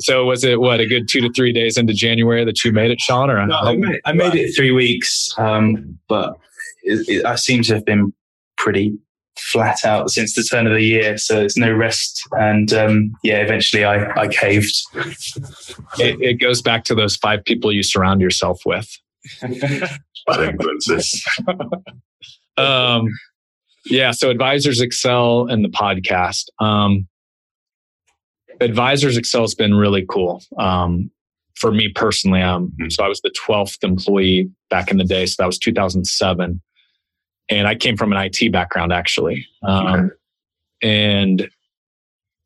so was it what a good two to three days into January that you made it, Sean? Or no, I, made, I made it three weeks, um, but it, it, I seem to have been pretty flat out since the turn of the year. So it's no rest, and um, yeah, eventually I, I caved. It, it goes back to those five people you surround yourself with. influences. um, yeah. So Advisors Excel and the podcast. Um, Advisors Excel has been really cool. Um, for me personally, um, mm-hmm. so I was the 12th employee back in the day. So that was 2007. And I came from an IT background actually. Um, and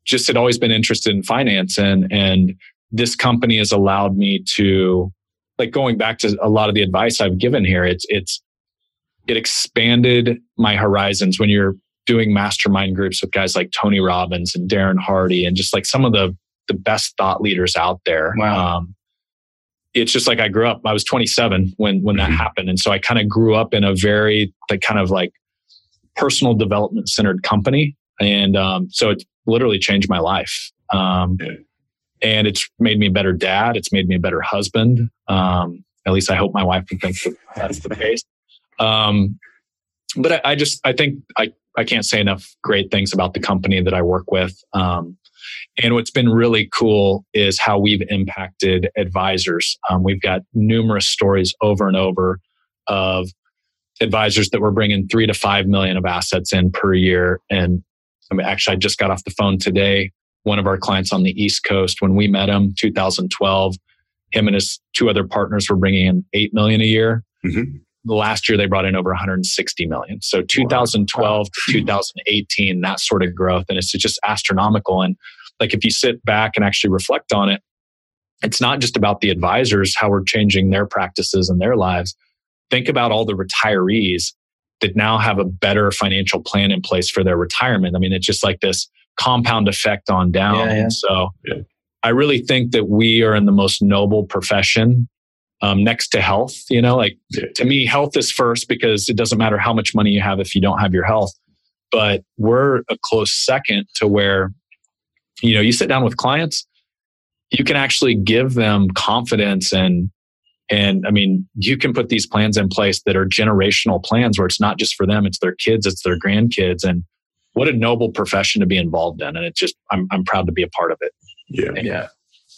just had always been interested in finance and, and this company has allowed me to like going back to a lot of the advice I've given here, it's it's it expanded my horizons when you're doing mastermind groups with guys like Tony Robbins and Darren Hardy and just like some of the the best thought leaders out there. Wow. Um, it's just like I grew up. I was 27 when when that mm-hmm. happened, and so I kind of grew up in a very like kind of like personal development centered company, and um, so it literally changed my life. Um, yeah and it's made me a better dad. It's made me a better husband. Um, at least I hope my wife can think that that's the case. Um, but I, I, just I think I I can't say enough great things about the company that I work with. Um, and what's been really cool is how we've impacted advisors. Um, we've got numerous stories over and over of advisors that were bringing three to five million of assets in per year. And I mean, actually, I just got off the phone today one of our clients on the East Coast. When we met him, 2012, him and his two other partners were bringing in eight million a year. Mm-hmm. Last year, they brought in over 160 million. So 2012 wow. to 2018, that sort of growth, and it's just astronomical. And like if you sit back and actually reflect on it, it's not just about the advisors how we're changing their practices and their lives. Think about all the retirees that now have a better financial plan in place for their retirement. I mean, it's just like this compound effect on down. Yeah, yeah. So yeah. I really think that we are in the most noble profession um, next to health. You know, like to me, health is first because it doesn't matter how much money you have if you don't have your health. But we're a close second to where, you know, you sit down with clients, you can actually give them confidence and and I mean, you can put these plans in place that are generational plans where it's not just for them, it's their kids, it's their grandkids. And what a noble profession to be involved in. And it's just, I'm, I'm proud to be a part of it. Yeah. Yeah.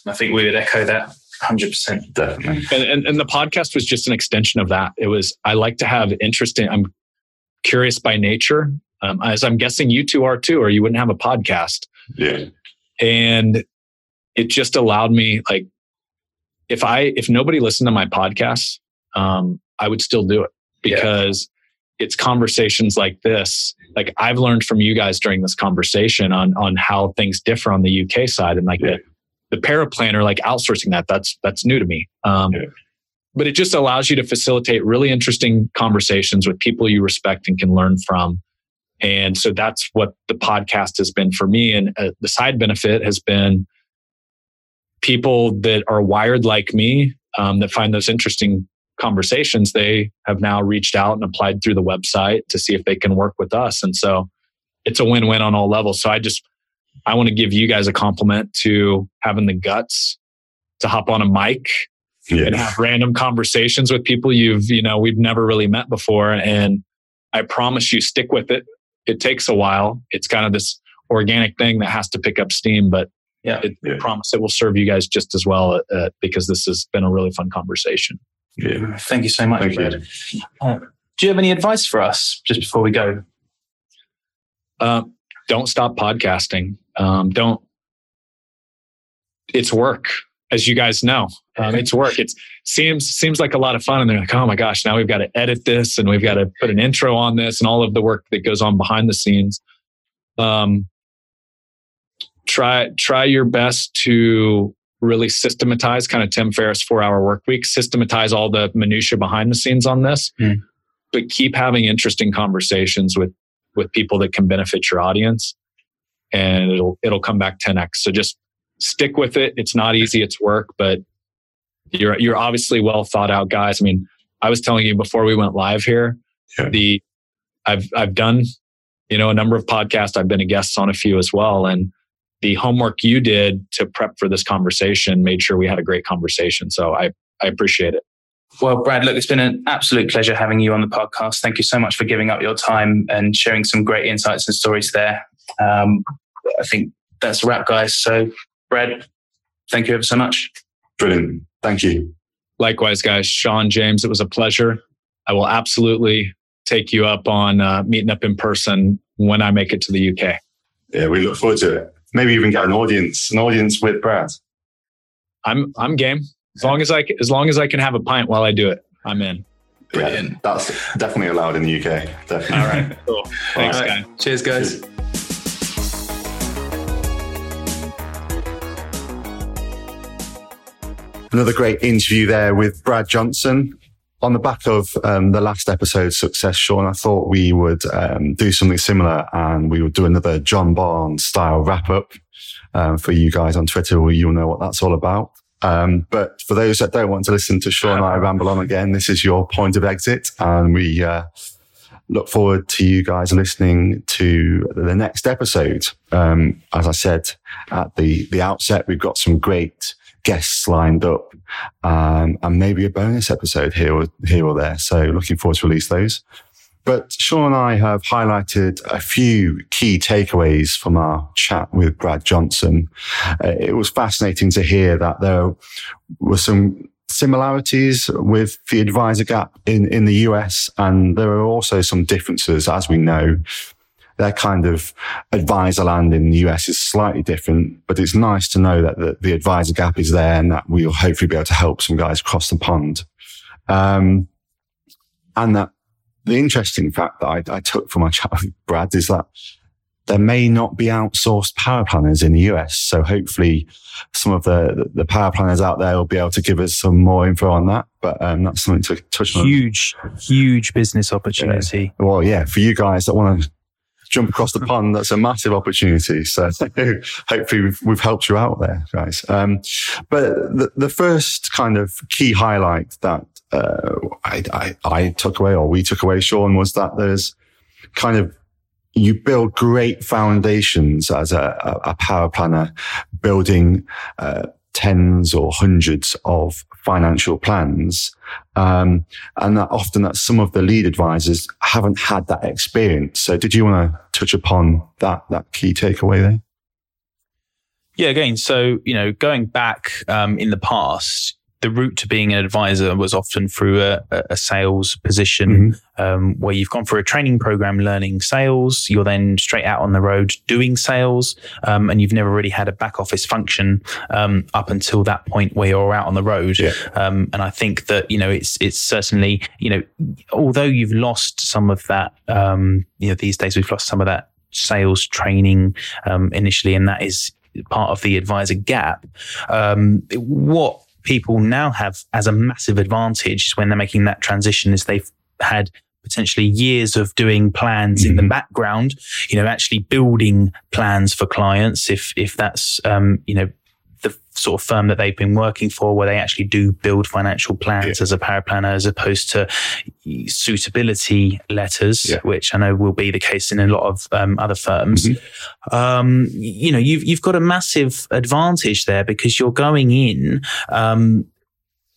I think we would echo that 100%. Definitely. And, and, and the podcast was just an extension of that. It was, I like to have interesting, I'm curious by nature, um, as I'm guessing you two are too, or you wouldn't have a podcast. Yeah. And it just allowed me, like, if I, if nobody listened to my podcast, um, I would still do it because yeah. It's conversations like this like I've learned from you guys during this conversation on on how things differ on the UK side and like yeah. the the paraplanner like outsourcing that that's that's new to me. Um, yeah. But it just allows you to facilitate really interesting conversations with people you respect and can learn from. And so that's what the podcast has been for me. And uh, the side benefit has been people that are wired like me um, that find those interesting conversations, they have now reached out and applied through the website to see if they can work with us. And so it's a win win on all levels. So I just, I want to give you guys a compliment to having the guts to hop on a mic yeah. and have random conversations with people you've, you know, we've never really met before. And I promise you, stick with it. It takes a while. It's kind of this organic thing that has to pick up steam, but yeah, it, yeah. I promise it will serve you guys just as well uh, because this has been a really fun conversation. Yeah. Thank you so much, Thank Brad. Uh, do you have any advice for us just before we go? Uh, don't stop podcasting. Um, don't. It's work, as you guys know. Um, it's work. It seems seems like a lot of fun, and they're like, "Oh my gosh, now we've got to edit this, and we've got to put an intro on this, and all of the work that goes on behind the scenes." Um, try try your best to really systematize kind of Tim Ferriss four hour work week, systematize all the minutia behind the scenes on this, mm. but keep having interesting conversations with, with people that can benefit your audience and it'll, it'll come back 10x. So just stick with it. It's not easy. It's work, but you're, you're obviously well thought out guys. I mean, I was telling you before we went live here, yeah. the I've I've done, you know, a number of podcasts. I've been a guest on a few as well. And the homework you did to prep for this conversation made sure we had a great conversation. So I, I appreciate it. Well, Brad, look, it's been an absolute pleasure having you on the podcast. Thank you so much for giving up your time and sharing some great insights and stories there. Um, I think that's a wrap, guys. So, Brad, thank you ever so much. Brilliant. Thank you. Likewise, guys. Sean, James, it was a pleasure. I will absolutely take you up on uh, meeting up in person when I make it to the UK. Yeah, we look forward to it. Maybe even get an audience, an audience with Brad. I'm I'm game. As long as I as long as I can have a pint while I do it, I'm in. Brilliant. Yeah, that's definitely allowed in the UK. Definitely. All right. Cool. Thanks, right. guys. Cheers, guys. Cheers. Another great interview there with Brad Johnson. On the back of um, the last episode's success, Sean, I thought we would um, do something similar and we would do another John Barnes style wrap up um, for you guys on Twitter where you'll know what that's all about. Um, but for those that don't want to listen to Sean and I ramble on again, this is your point of exit. And we uh, look forward to you guys listening to the next episode. Um, as I said at the, the outset, we've got some great guests lined up, um, and maybe a bonus episode here or here or there. So looking forward to release those. But Sean and I have highlighted a few key takeaways from our chat with Brad Johnson. Uh, it was fascinating to hear that there were some similarities with the advisor gap in, in the US. And there are also some differences, as we know, their kind of advisor land in the US is slightly different, but it's nice to know that the, the advisor gap is there and that we'll hopefully be able to help some guys cross the pond. Um, and that the interesting fact that I, I took from my chat with Brad is that there may not be outsourced paraplanners in the US. So hopefully some of the, the paraplanners out there will be able to give us some more info on that. But um, that's something to touch on. Huge, huge business opportunity. Yeah. Well, yeah, for you guys that want to jump across the pond, that's a massive opportunity. So hopefully we've, we've, helped you out there, guys. Um, but the, the, first kind of key highlight that uh, I, I, I took away or we took away, Sean, was that there's kind of you build great foundations as a, a paraplanner, building uh, tens or hundreds of financial plans. Um, and that often that some of the lead advisors haven't had that experience. So did you want to touch upon that, that key takeaway there? Yeah, again, so, you know, going back um, in the past, the route to being an advisor was often through a, a sales position mm-hmm. um, where you've gone for a training program learning sales. You're then straight out on the road doing sales, um, and you've never really had a back office function um, up until that point where you're out on the road. Yeah. Um, and I think that you know it's it's certainly you know although you've lost some of that um, you know these days we've lost some of that sales training um, initially, and that is part of the advisor gap. what people now have as a massive advantage when they're making that transition is they've had potentially years of doing plans mm-hmm. in the mm-hmm. background, you know, actually building plans for clients. If, if that's, um, you know, the sort of firm that they've been working for where they actually do build financial plans yeah. as a paraplanner as opposed to suitability letters, yeah. which I know will be the case in a lot of um, other firms. Mm-hmm. Um, you know, you've, you've got a massive advantage there because you're going in, um,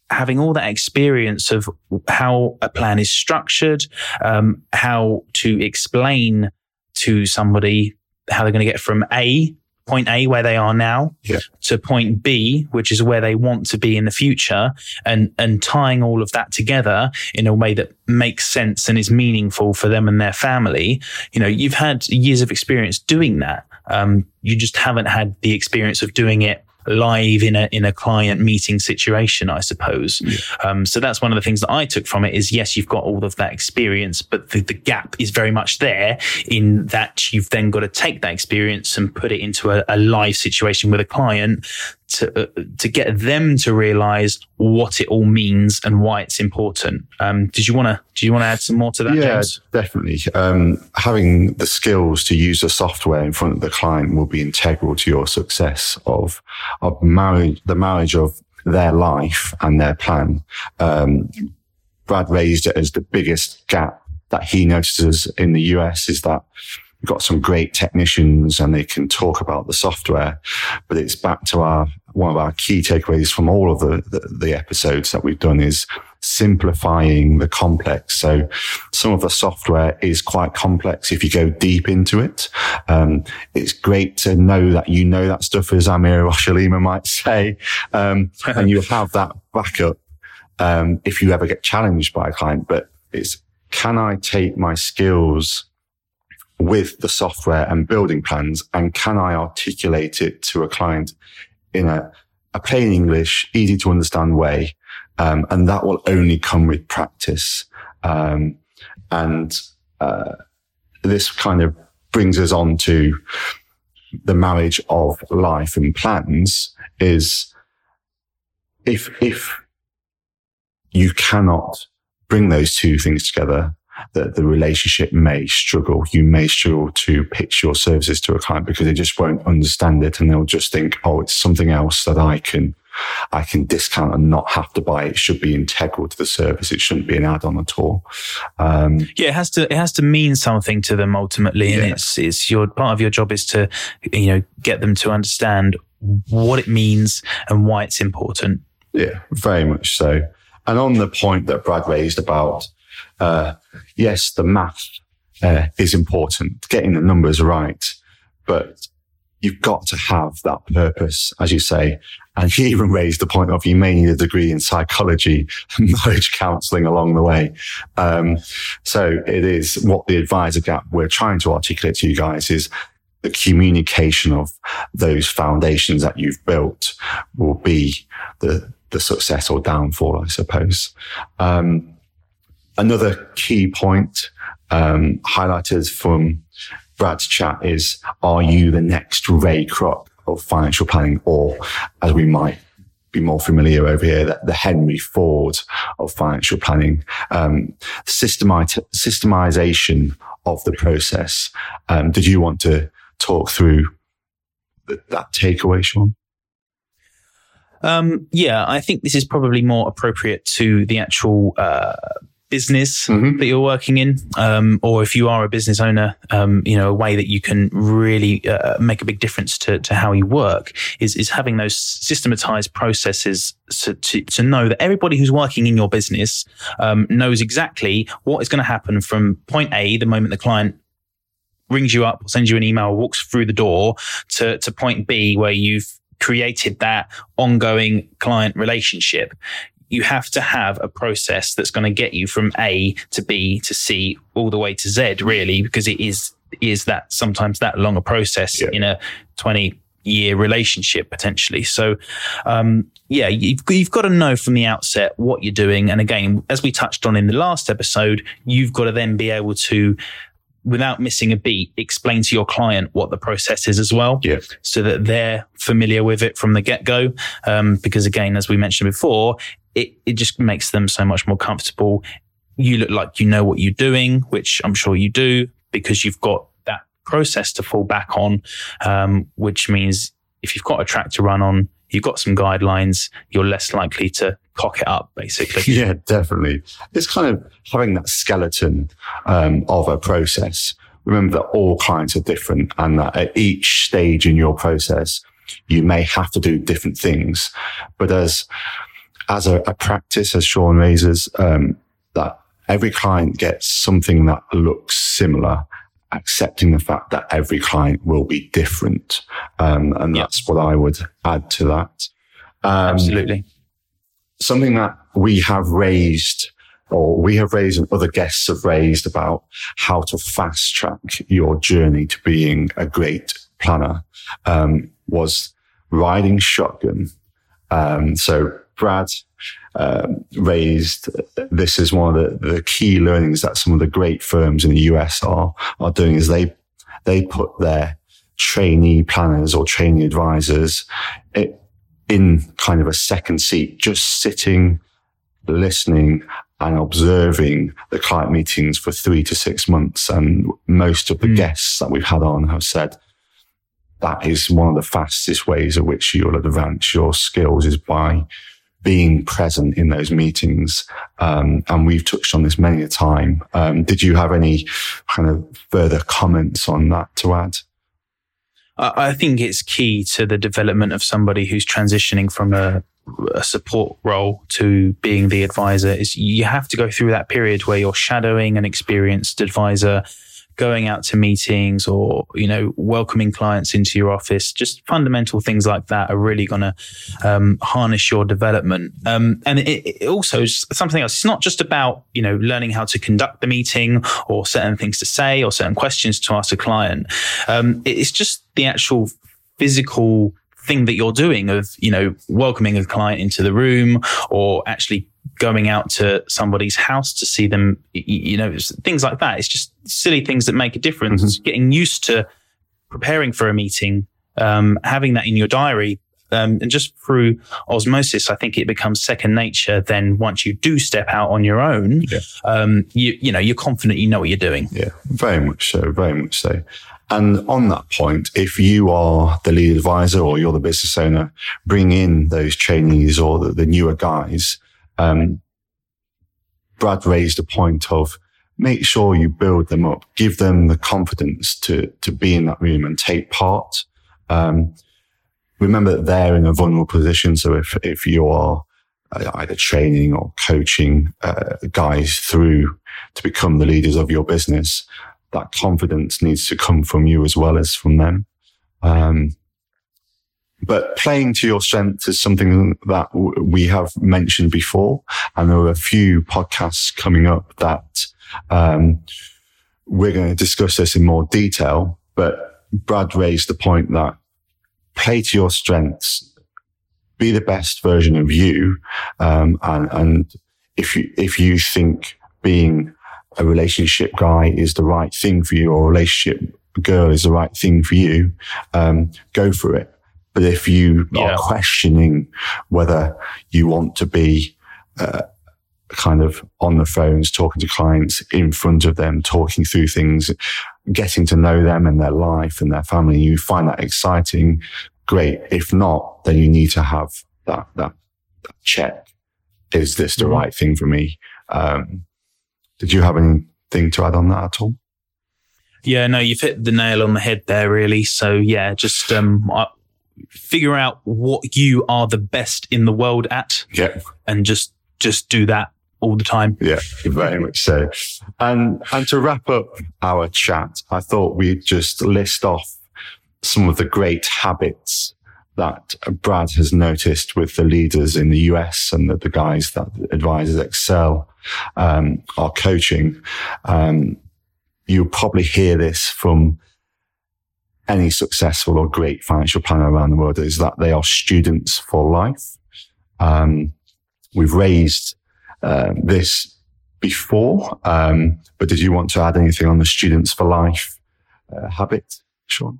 having all that experience of how a plan is structured, um, how to explain to somebody how they're going to get from A point A where they are now yeah. to point B, which is where they want to be in the future and, and tying all of that together in a way that makes sense and is meaningful for them and their family. You know, you've had years of experience doing that. Um, you just haven't had the experience of doing it live in a in a client meeting situation, I suppose. Yeah. Um, so that's one of the things that I took from it is yes, you've got all of that experience, but the, the gap is very much there in that you've then got to take that experience and put it into a, a live situation with a client to uh, to get them to realize what it all means and why it's important. Um, did you want to do you want to add some more to that? Yeah, James? definitely. Um, having the skills to use the software in front of the client will be integral to your success of of marriage, the marriage of their life and their plan. Um, Brad raised it as the biggest gap that he notices in the US is that we've got some great technicians and they can talk about the software, but it's back to our, one of our key takeaways from all of the, the, the episodes that we've done is simplifying the complex. So some of the software is quite complex if you go deep into it. Um, it's great to know that you know that stuff, as Amir Oshalima might say, um, and you have that backup um, if you ever get challenged by a client. But it's can I take my skills with the software and building plans and can I articulate it to a client in a, a plain English, easy to understand way? Um, and that will only come with practice. Um, and, uh, this kind of brings us on to the marriage of life and plans is if, if you cannot bring those two things together, that the relationship may struggle. You may struggle to pitch your services to a client because they just won't understand it and they'll just think, oh, it's something else that I can, I can discount and not have to buy. It should be integral to the service. It shouldn't be an add-on at all. Um, yeah, it has to, it has to mean something to them ultimately. And yeah. it's, it's your part of your job is to, you know, get them to understand what it means and why it's important. Yeah, very much so. And on the point that Brad raised about, uh, yes, the math uh, is important, getting the numbers right, but you've got to have that purpose, as you say. And he even raised the point of you may need a degree in psychology and marriage counseling along the way. Um, so it is what the advisor gap we're trying to articulate to you guys is the communication of those foundations that you've built will be the the success or downfall, I suppose. Um, another key point um, highlighted from Brad's chat is: Are you the next Ray Kroc of financial planning, or as we might be more familiar over here, the, the Henry Ford of financial planning, um, systemization of the process. Um, did you want to talk through that takeaway, Sean? Um, yeah, I think this is probably more appropriate to the actual uh, business mm-hmm. that you're working in, um, or if you are a business owner, um, you know, a way that you can really uh, make a big difference to, to how you work is is having those systematized processes to, to, to know that everybody who's working in your business um, knows exactly what is going to happen from point A, the moment the client rings you up or sends you an email, walks through the door to, to point B where you've created that ongoing client relationship, you have to have a process that's going to get you from A to B to C all the way to Z, really, because it is is that sometimes that long a process yeah. in a 20 year relationship potentially. So, um, yeah, you've, you've got to know from the outset what you're doing. And again, as we touched on in the last episode, you've got to then be able to without missing a beat, explain to your client what the process is as well. Yeah. So that they're familiar with it from the get go. Um, because again, as we mentioned before, it, it just makes them so much more comfortable. You look like you know what you're doing, which I'm sure you do because you've got that process to fall back on. Um, which means if you've got a track to run on, you've got some guidelines, you're less likely to cock it up, basically. Yeah, definitely. It's kind of having that skeleton um, of a process. Remember that all clients are different and that at each stage in your process, you may have to do different things. But as, as a, a practice, as Sean raises, um, that every client gets something that looks similar accepting the fact that every client will be different. Um, and yep. that's what I would add to that. Um, Absolutely. Something that we have raised or we have raised and other guests have raised about how to fast track your journey to being a great planner, um, was riding shotgun. Um, so Brad um, raised this is one of the, the key learnings that some of the great firms in the US are are doing is they they put their trainee planners or trainee advisors in kind of a second seat, just sitting, listening and observing the client meetings for three to six months. And most of the mm. guests that we've had on have said that is one of the fastest ways in which you'll advance your skills is by being present in those meetings. Um, and we've touched on this many a time. Um, did you have any kind of further comments on that to add? I think it's key to the development of somebody who's transitioning from a, a, support role to being the advisor is you have to go through that period where you're shadowing an experienced advisor going out to meetings or, you know, welcoming clients into your office, just fundamental things like that are really going to um, harness your development. Um, and it, it also is something else. It's not just about, you know, learning how to conduct the meeting or certain things to say or certain questions to ask a client. Um, it's just the actual physical thing that you're doing of, you know, welcoming a client into the room or actually going out to somebody's house to see them, you know, things like that. It's just silly things that make a difference. Mm-hmm. Getting used to preparing for a meeting, um, having that in your diary. Um, and just through osmosis, I think it becomes second nature. Then once you do step out on your own, yeah. um, you, you know, you're confident, you know what you're doing. Yeah, very much so, very much so. And on that point, if you are the lead advisor or you're the business owner, bring in those trainees or the, the newer guys um, Brad raised a point of make sure you build them up, give them the confidence to, to be in that room and take part. Um, remember that they're in a vulnerable position. So if, if you are uh, either training or coaching uh, guys through to become the leaders of your business, that confidence needs to come from you as well as from them. Um, but playing to your strengths is something that we have mentioned before. And there are a few podcasts coming up that, um, we're going to discuss this in more detail. But Brad raised the point that play to your strengths, be the best version of you. Um, and, and if you, if you think being a relationship guy is the right thing for you or a relationship girl is the right thing for you, um, go for it but if you yeah. are questioning whether you want to be uh, kind of on the phones, talking to clients in front of them, talking through things, getting to know them and their life and their family, you find that exciting, great. If not, then you need to have that, that, that check. Is this the mm-hmm. right thing for me? Um, did you have anything to add on that at all? Yeah, no, you've hit the nail on the head there, really. So yeah, just um, I, figure out what you are the best in the world at. Yeah. And just, just do that all the time. Yeah, very much so. And, and to wrap up our chat, I thought we'd just list off some of the great habits that Brad has noticed with the leaders in the US and the, the guys that Advisors Excel, um, are coaching. Um, you'll probably hear this from any successful or great financial planner around the world is that they are students for life. Um, we've raised uh, this before, um, but did you want to add anything on the students for life uh, habit, Sean?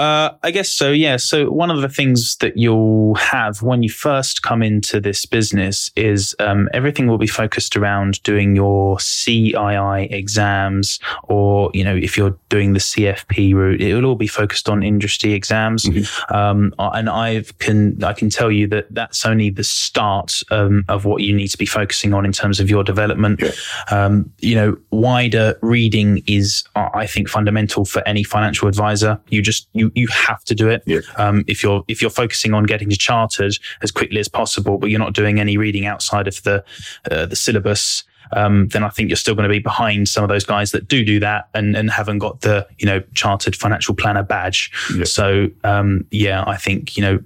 Uh, I guess so. Yeah. So one of the things that you'll have when you first come into this business is um, everything will be focused around doing your CII exams, or you know, if you're doing the CFP route, it will all be focused on industry exams. Mm-hmm. Um, and I can I can tell you that that's only the start um, of what you need to be focusing on in terms of your development. Yeah. Um, you know, wider reading is I think fundamental for any financial advisor. You just you you have to do it. Yeah. Um, if you're if you're focusing on getting to chartered as quickly as possible, but you're not doing any reading outside of the uh, the syllabus, um, then I think you're still going to be behind some of those guys that do do that and, and haven't got the you know chartered financial planner badge. Yeah. So um, yeah, I think you know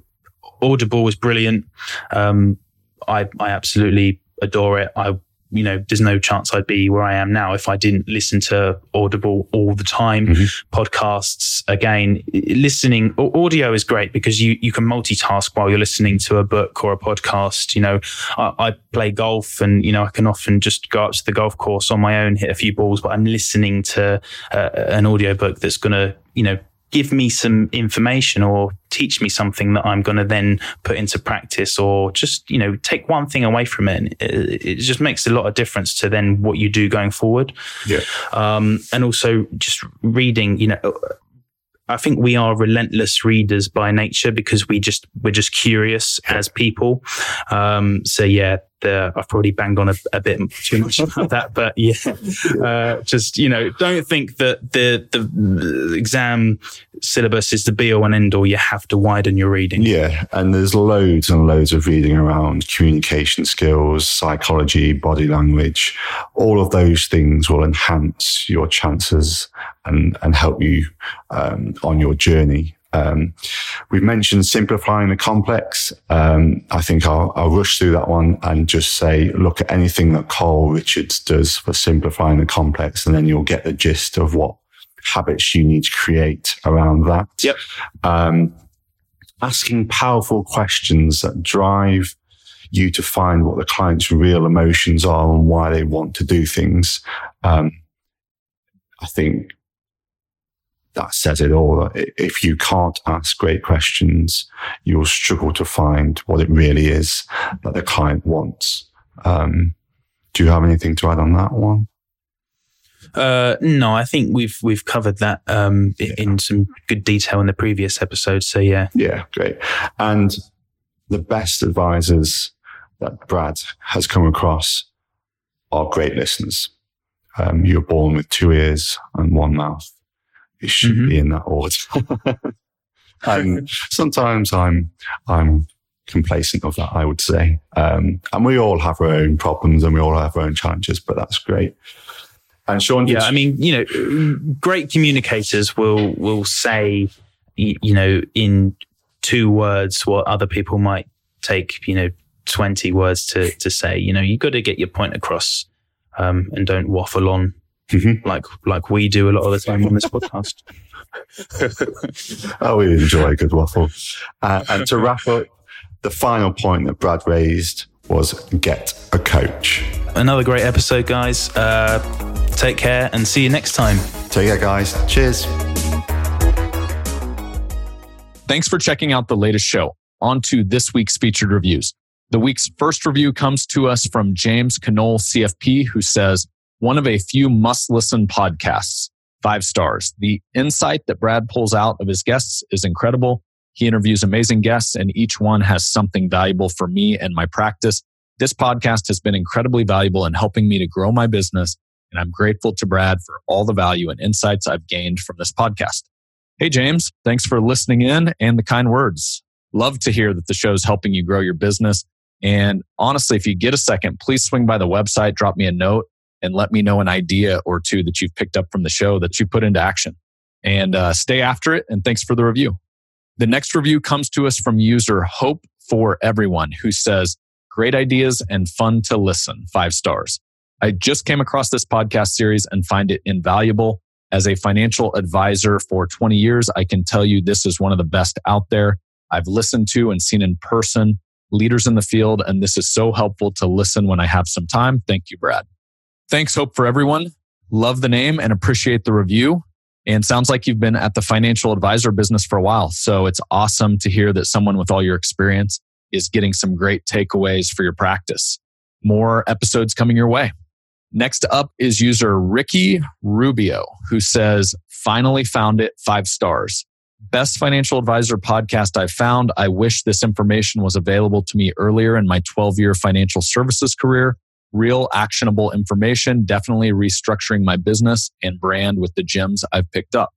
Audible was brilliant. Um, I I absolutely adore it. I you know, there's no chance I'd be where I am now if I didn't listen to Audible all the time. Mm-hmm. Podcasts, again, listening, audio is great because you, you can multitask while you're listening to a book or a podcast. You know, I, I play golf and, you know, I can often just go up to the golf course on my own, hit a few balls, but I'm listening to uh, an audio book that's going to, you know, give me some information or teach me something that I'm going to then put into practice or just, you know, take one thing away from it. It, it just makes a lot of difference to then what you do going forward. Yeah. Um, and also just reading, you know, I think we are relentless readers by nature because we just we're just curious as people. Um, so yeah, the, I've probably banged on a, a, bit too much about that, but yeah, uh, just you know, don't think that the the exam syllabus is the be all and end all. You have to widen your reading. Yeah, and there's loads and loads of reading around communication skills, psychology, body language. All of those things will enhance your chances and and help you um, on your journey. Um, we've mentioned simplifying the complex. Um, I think I'll, I'll, rush through that one and just say, look at anything that Carl Richards does for simplifying the complex, and then you'll get the gist of what habits you need to create around that. Yep. Um, asking powerful questions that drive you to find what the client's real emotions are and why they want to do things. Um, I think that says it all. If you can't ask great questions, you'll struggle to find what it really is that the client wants. Um, do you have anything to add on that one? Uh, no, I think we've we've covered that um, yeah. in some good detail in the previous episode. So yeah, yeah, great. And the best advisors that Brad has come across are great listeners. Um, you're born with two ears and one mouth. It should mm-hmm. be in that order. and sometimes I'm, I'm complacent of that, I would say. Um, and we all have our own problems and we all have our own challenges, but that's great. And Sean, yeah, I mean, you know, great communicators will will say, you know, in two words what other people might take, you know, twenty words to to say. You know, you've got to get your point across, um, and don't waffle on mm-hmm. like like we do a lot of the time on this podcast. oh, we enjoy a good waffle. Uh, and to wrap up, the final point that Brad raised was get a coach. Another great episode, guys. Uh, take care and see you next time. Take care, guys. Cheers. Thanks for checking out the latest show. On to this week's featured reviews. The week's first review comes to us from James Canole, CFP, who says, one of a few must listen podcasts. Five stars. The insight that Brad pulls out of his guests is incredible. He interviews amazing guests and each one has something valuable for me and my practice. This podcast has been incredibly valuable in helping me to grow my business. And I'm grateful to Brad for all the value and insights I've gained from this podcast. Hey, James, thanks for listening in and the kind words. Love to hear that the show is helping you grow your business. And honestly, if you get a second, please swing by the website, drop me a note and let me know an idea or two that you've picked up from the show that you put into action. And uh, stay after it. And thanks for the review. The next review comes to us from user Hope for Everyone, who says, Great ideas and fun to listen. Five stars. I just came across this podcast series and find it invaluable. As a financial advisor for 20 years, I can tell you this is one of the best out there. I've listened to and seen in person leaders in the field, and this is so helpful to listen when I have some time. Thank you, Brad. Thanks, Hope for everyone. Love the name and appreciate the review. And sounds like you've been at the financial advisor business for a while. So it's awesome to hear that someone with all your experience is getting some great takeaways for your practice. More episodes coming your way. Next up is user Ricky Rubio, who says, finally found it five stars. Best financial advisor podcast I've found. I wish this information was available to me earlier in my 12 year financial services career real actionable information, definitely restructuring my business and brand with the gems I've picked up.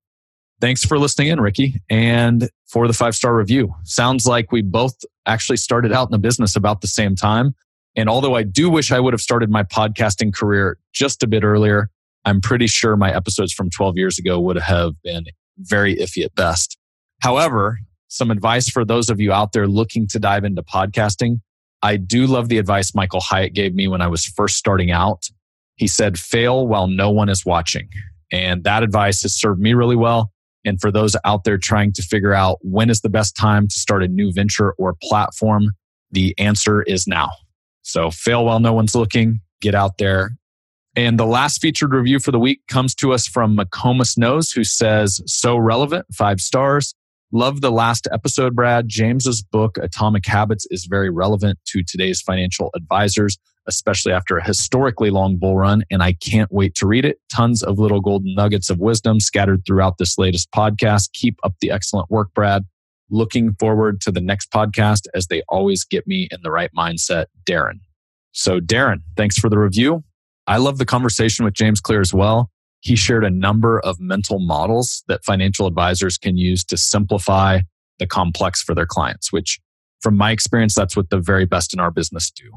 Thanks for listening in, Ricky, and for the five star review. Sounds like we both actually started out in the business about the same time. And although I do wish I would have started my podcasting career just a bit earlier, I'm pretty sure my episodes from 12 years ago would have been very iffy at best. However, some advice for those of you out there looking to dive into podcasting I do love the advice Michael Hyatt gave me when I was first starting out. He said, fail while no one is watching. And that advice has served me really well. And for those out there trying to figure out when is the best time to start a new venture or platform, the answer is now. So fail while no one's looking, get out there. And the last featured review for the week comes to us from McComas Knows, who says, so relevant, five stars. Love the last episode, Brad. James's book, Atomic Habits, is very relevant to today's financial advisors, especially after a historically long bull run. And I can't wait to read it. Tons of little golden nuggets of wisdom scattered throughout this latest podcast. Keep up the excellent work, Brad. Looking forward to the next podcast as they always get me in the right mindset. Darren. So, Darren, thanks for the review. I love the conversation with James Clear as well. He shared a number of mental models that financial advisors can use to simplify the complex for their clients, which from my experience, that's what the very best in our business do.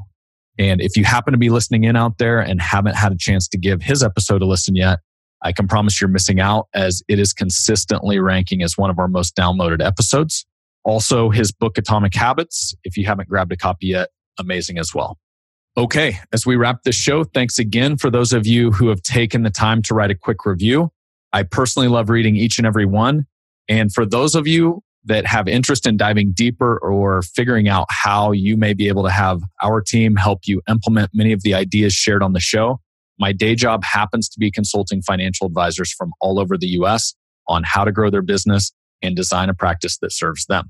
And if you happen to be listening in out there and haven't had a chance to give his episode a listen yet, I can promise you're missing out as it is consistently ranking as one of our most downloaded episodes. Also, his book, Atomic Habits, if you haven't grabbed a copy yet, amazing as well. Okay, as we wrap this show, thanks again for those of you who have taken the time to write a quick review. I personally love reading each and every one. And for those of you that have interest in diving deeper or figuring out how you may be able to have our team help you implement many of the ideas shared on the show, my day job happens to be consulting financial advisors from all over the US on how to grow their business and design a practice that serves them.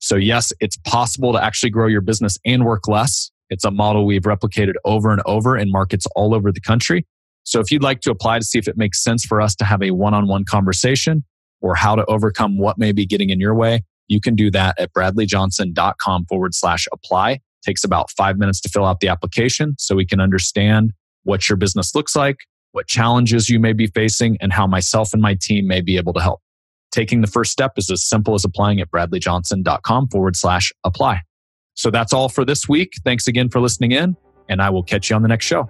So, yes, it's possible to actually grow your business and work less. It's a model we've replicated over and over in markets all over the country. So, if you'd like to apply to see if it makes sense for us to have a one on one conversation, or how to overcome what may be getting in your way, you can do that at bradleyjohnson.com forward slash apply. Takes about five minutes to fill out the application so we can understand what your business looks like, what challenges you may be facing, and how myself and my team may be able to help. Taking the first step is as simple as applying at bradleyjohnson.com forward slash apply. So that's all for this week. Thanks again for listening in, and I will catch you on the next show.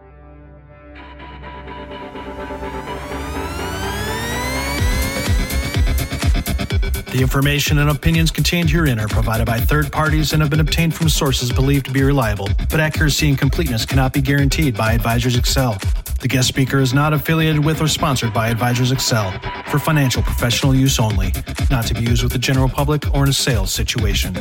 The information and opinions contained herein are provided by third parties and have been obtained from sources believed to be reliable, but accuracy and completeness cannot be guaranteed by Advisors Excel. The guest speaker is not affiliated with or sponsored by Advisors Excel for financial professional use only, not to be used with the general public or in a sales situation.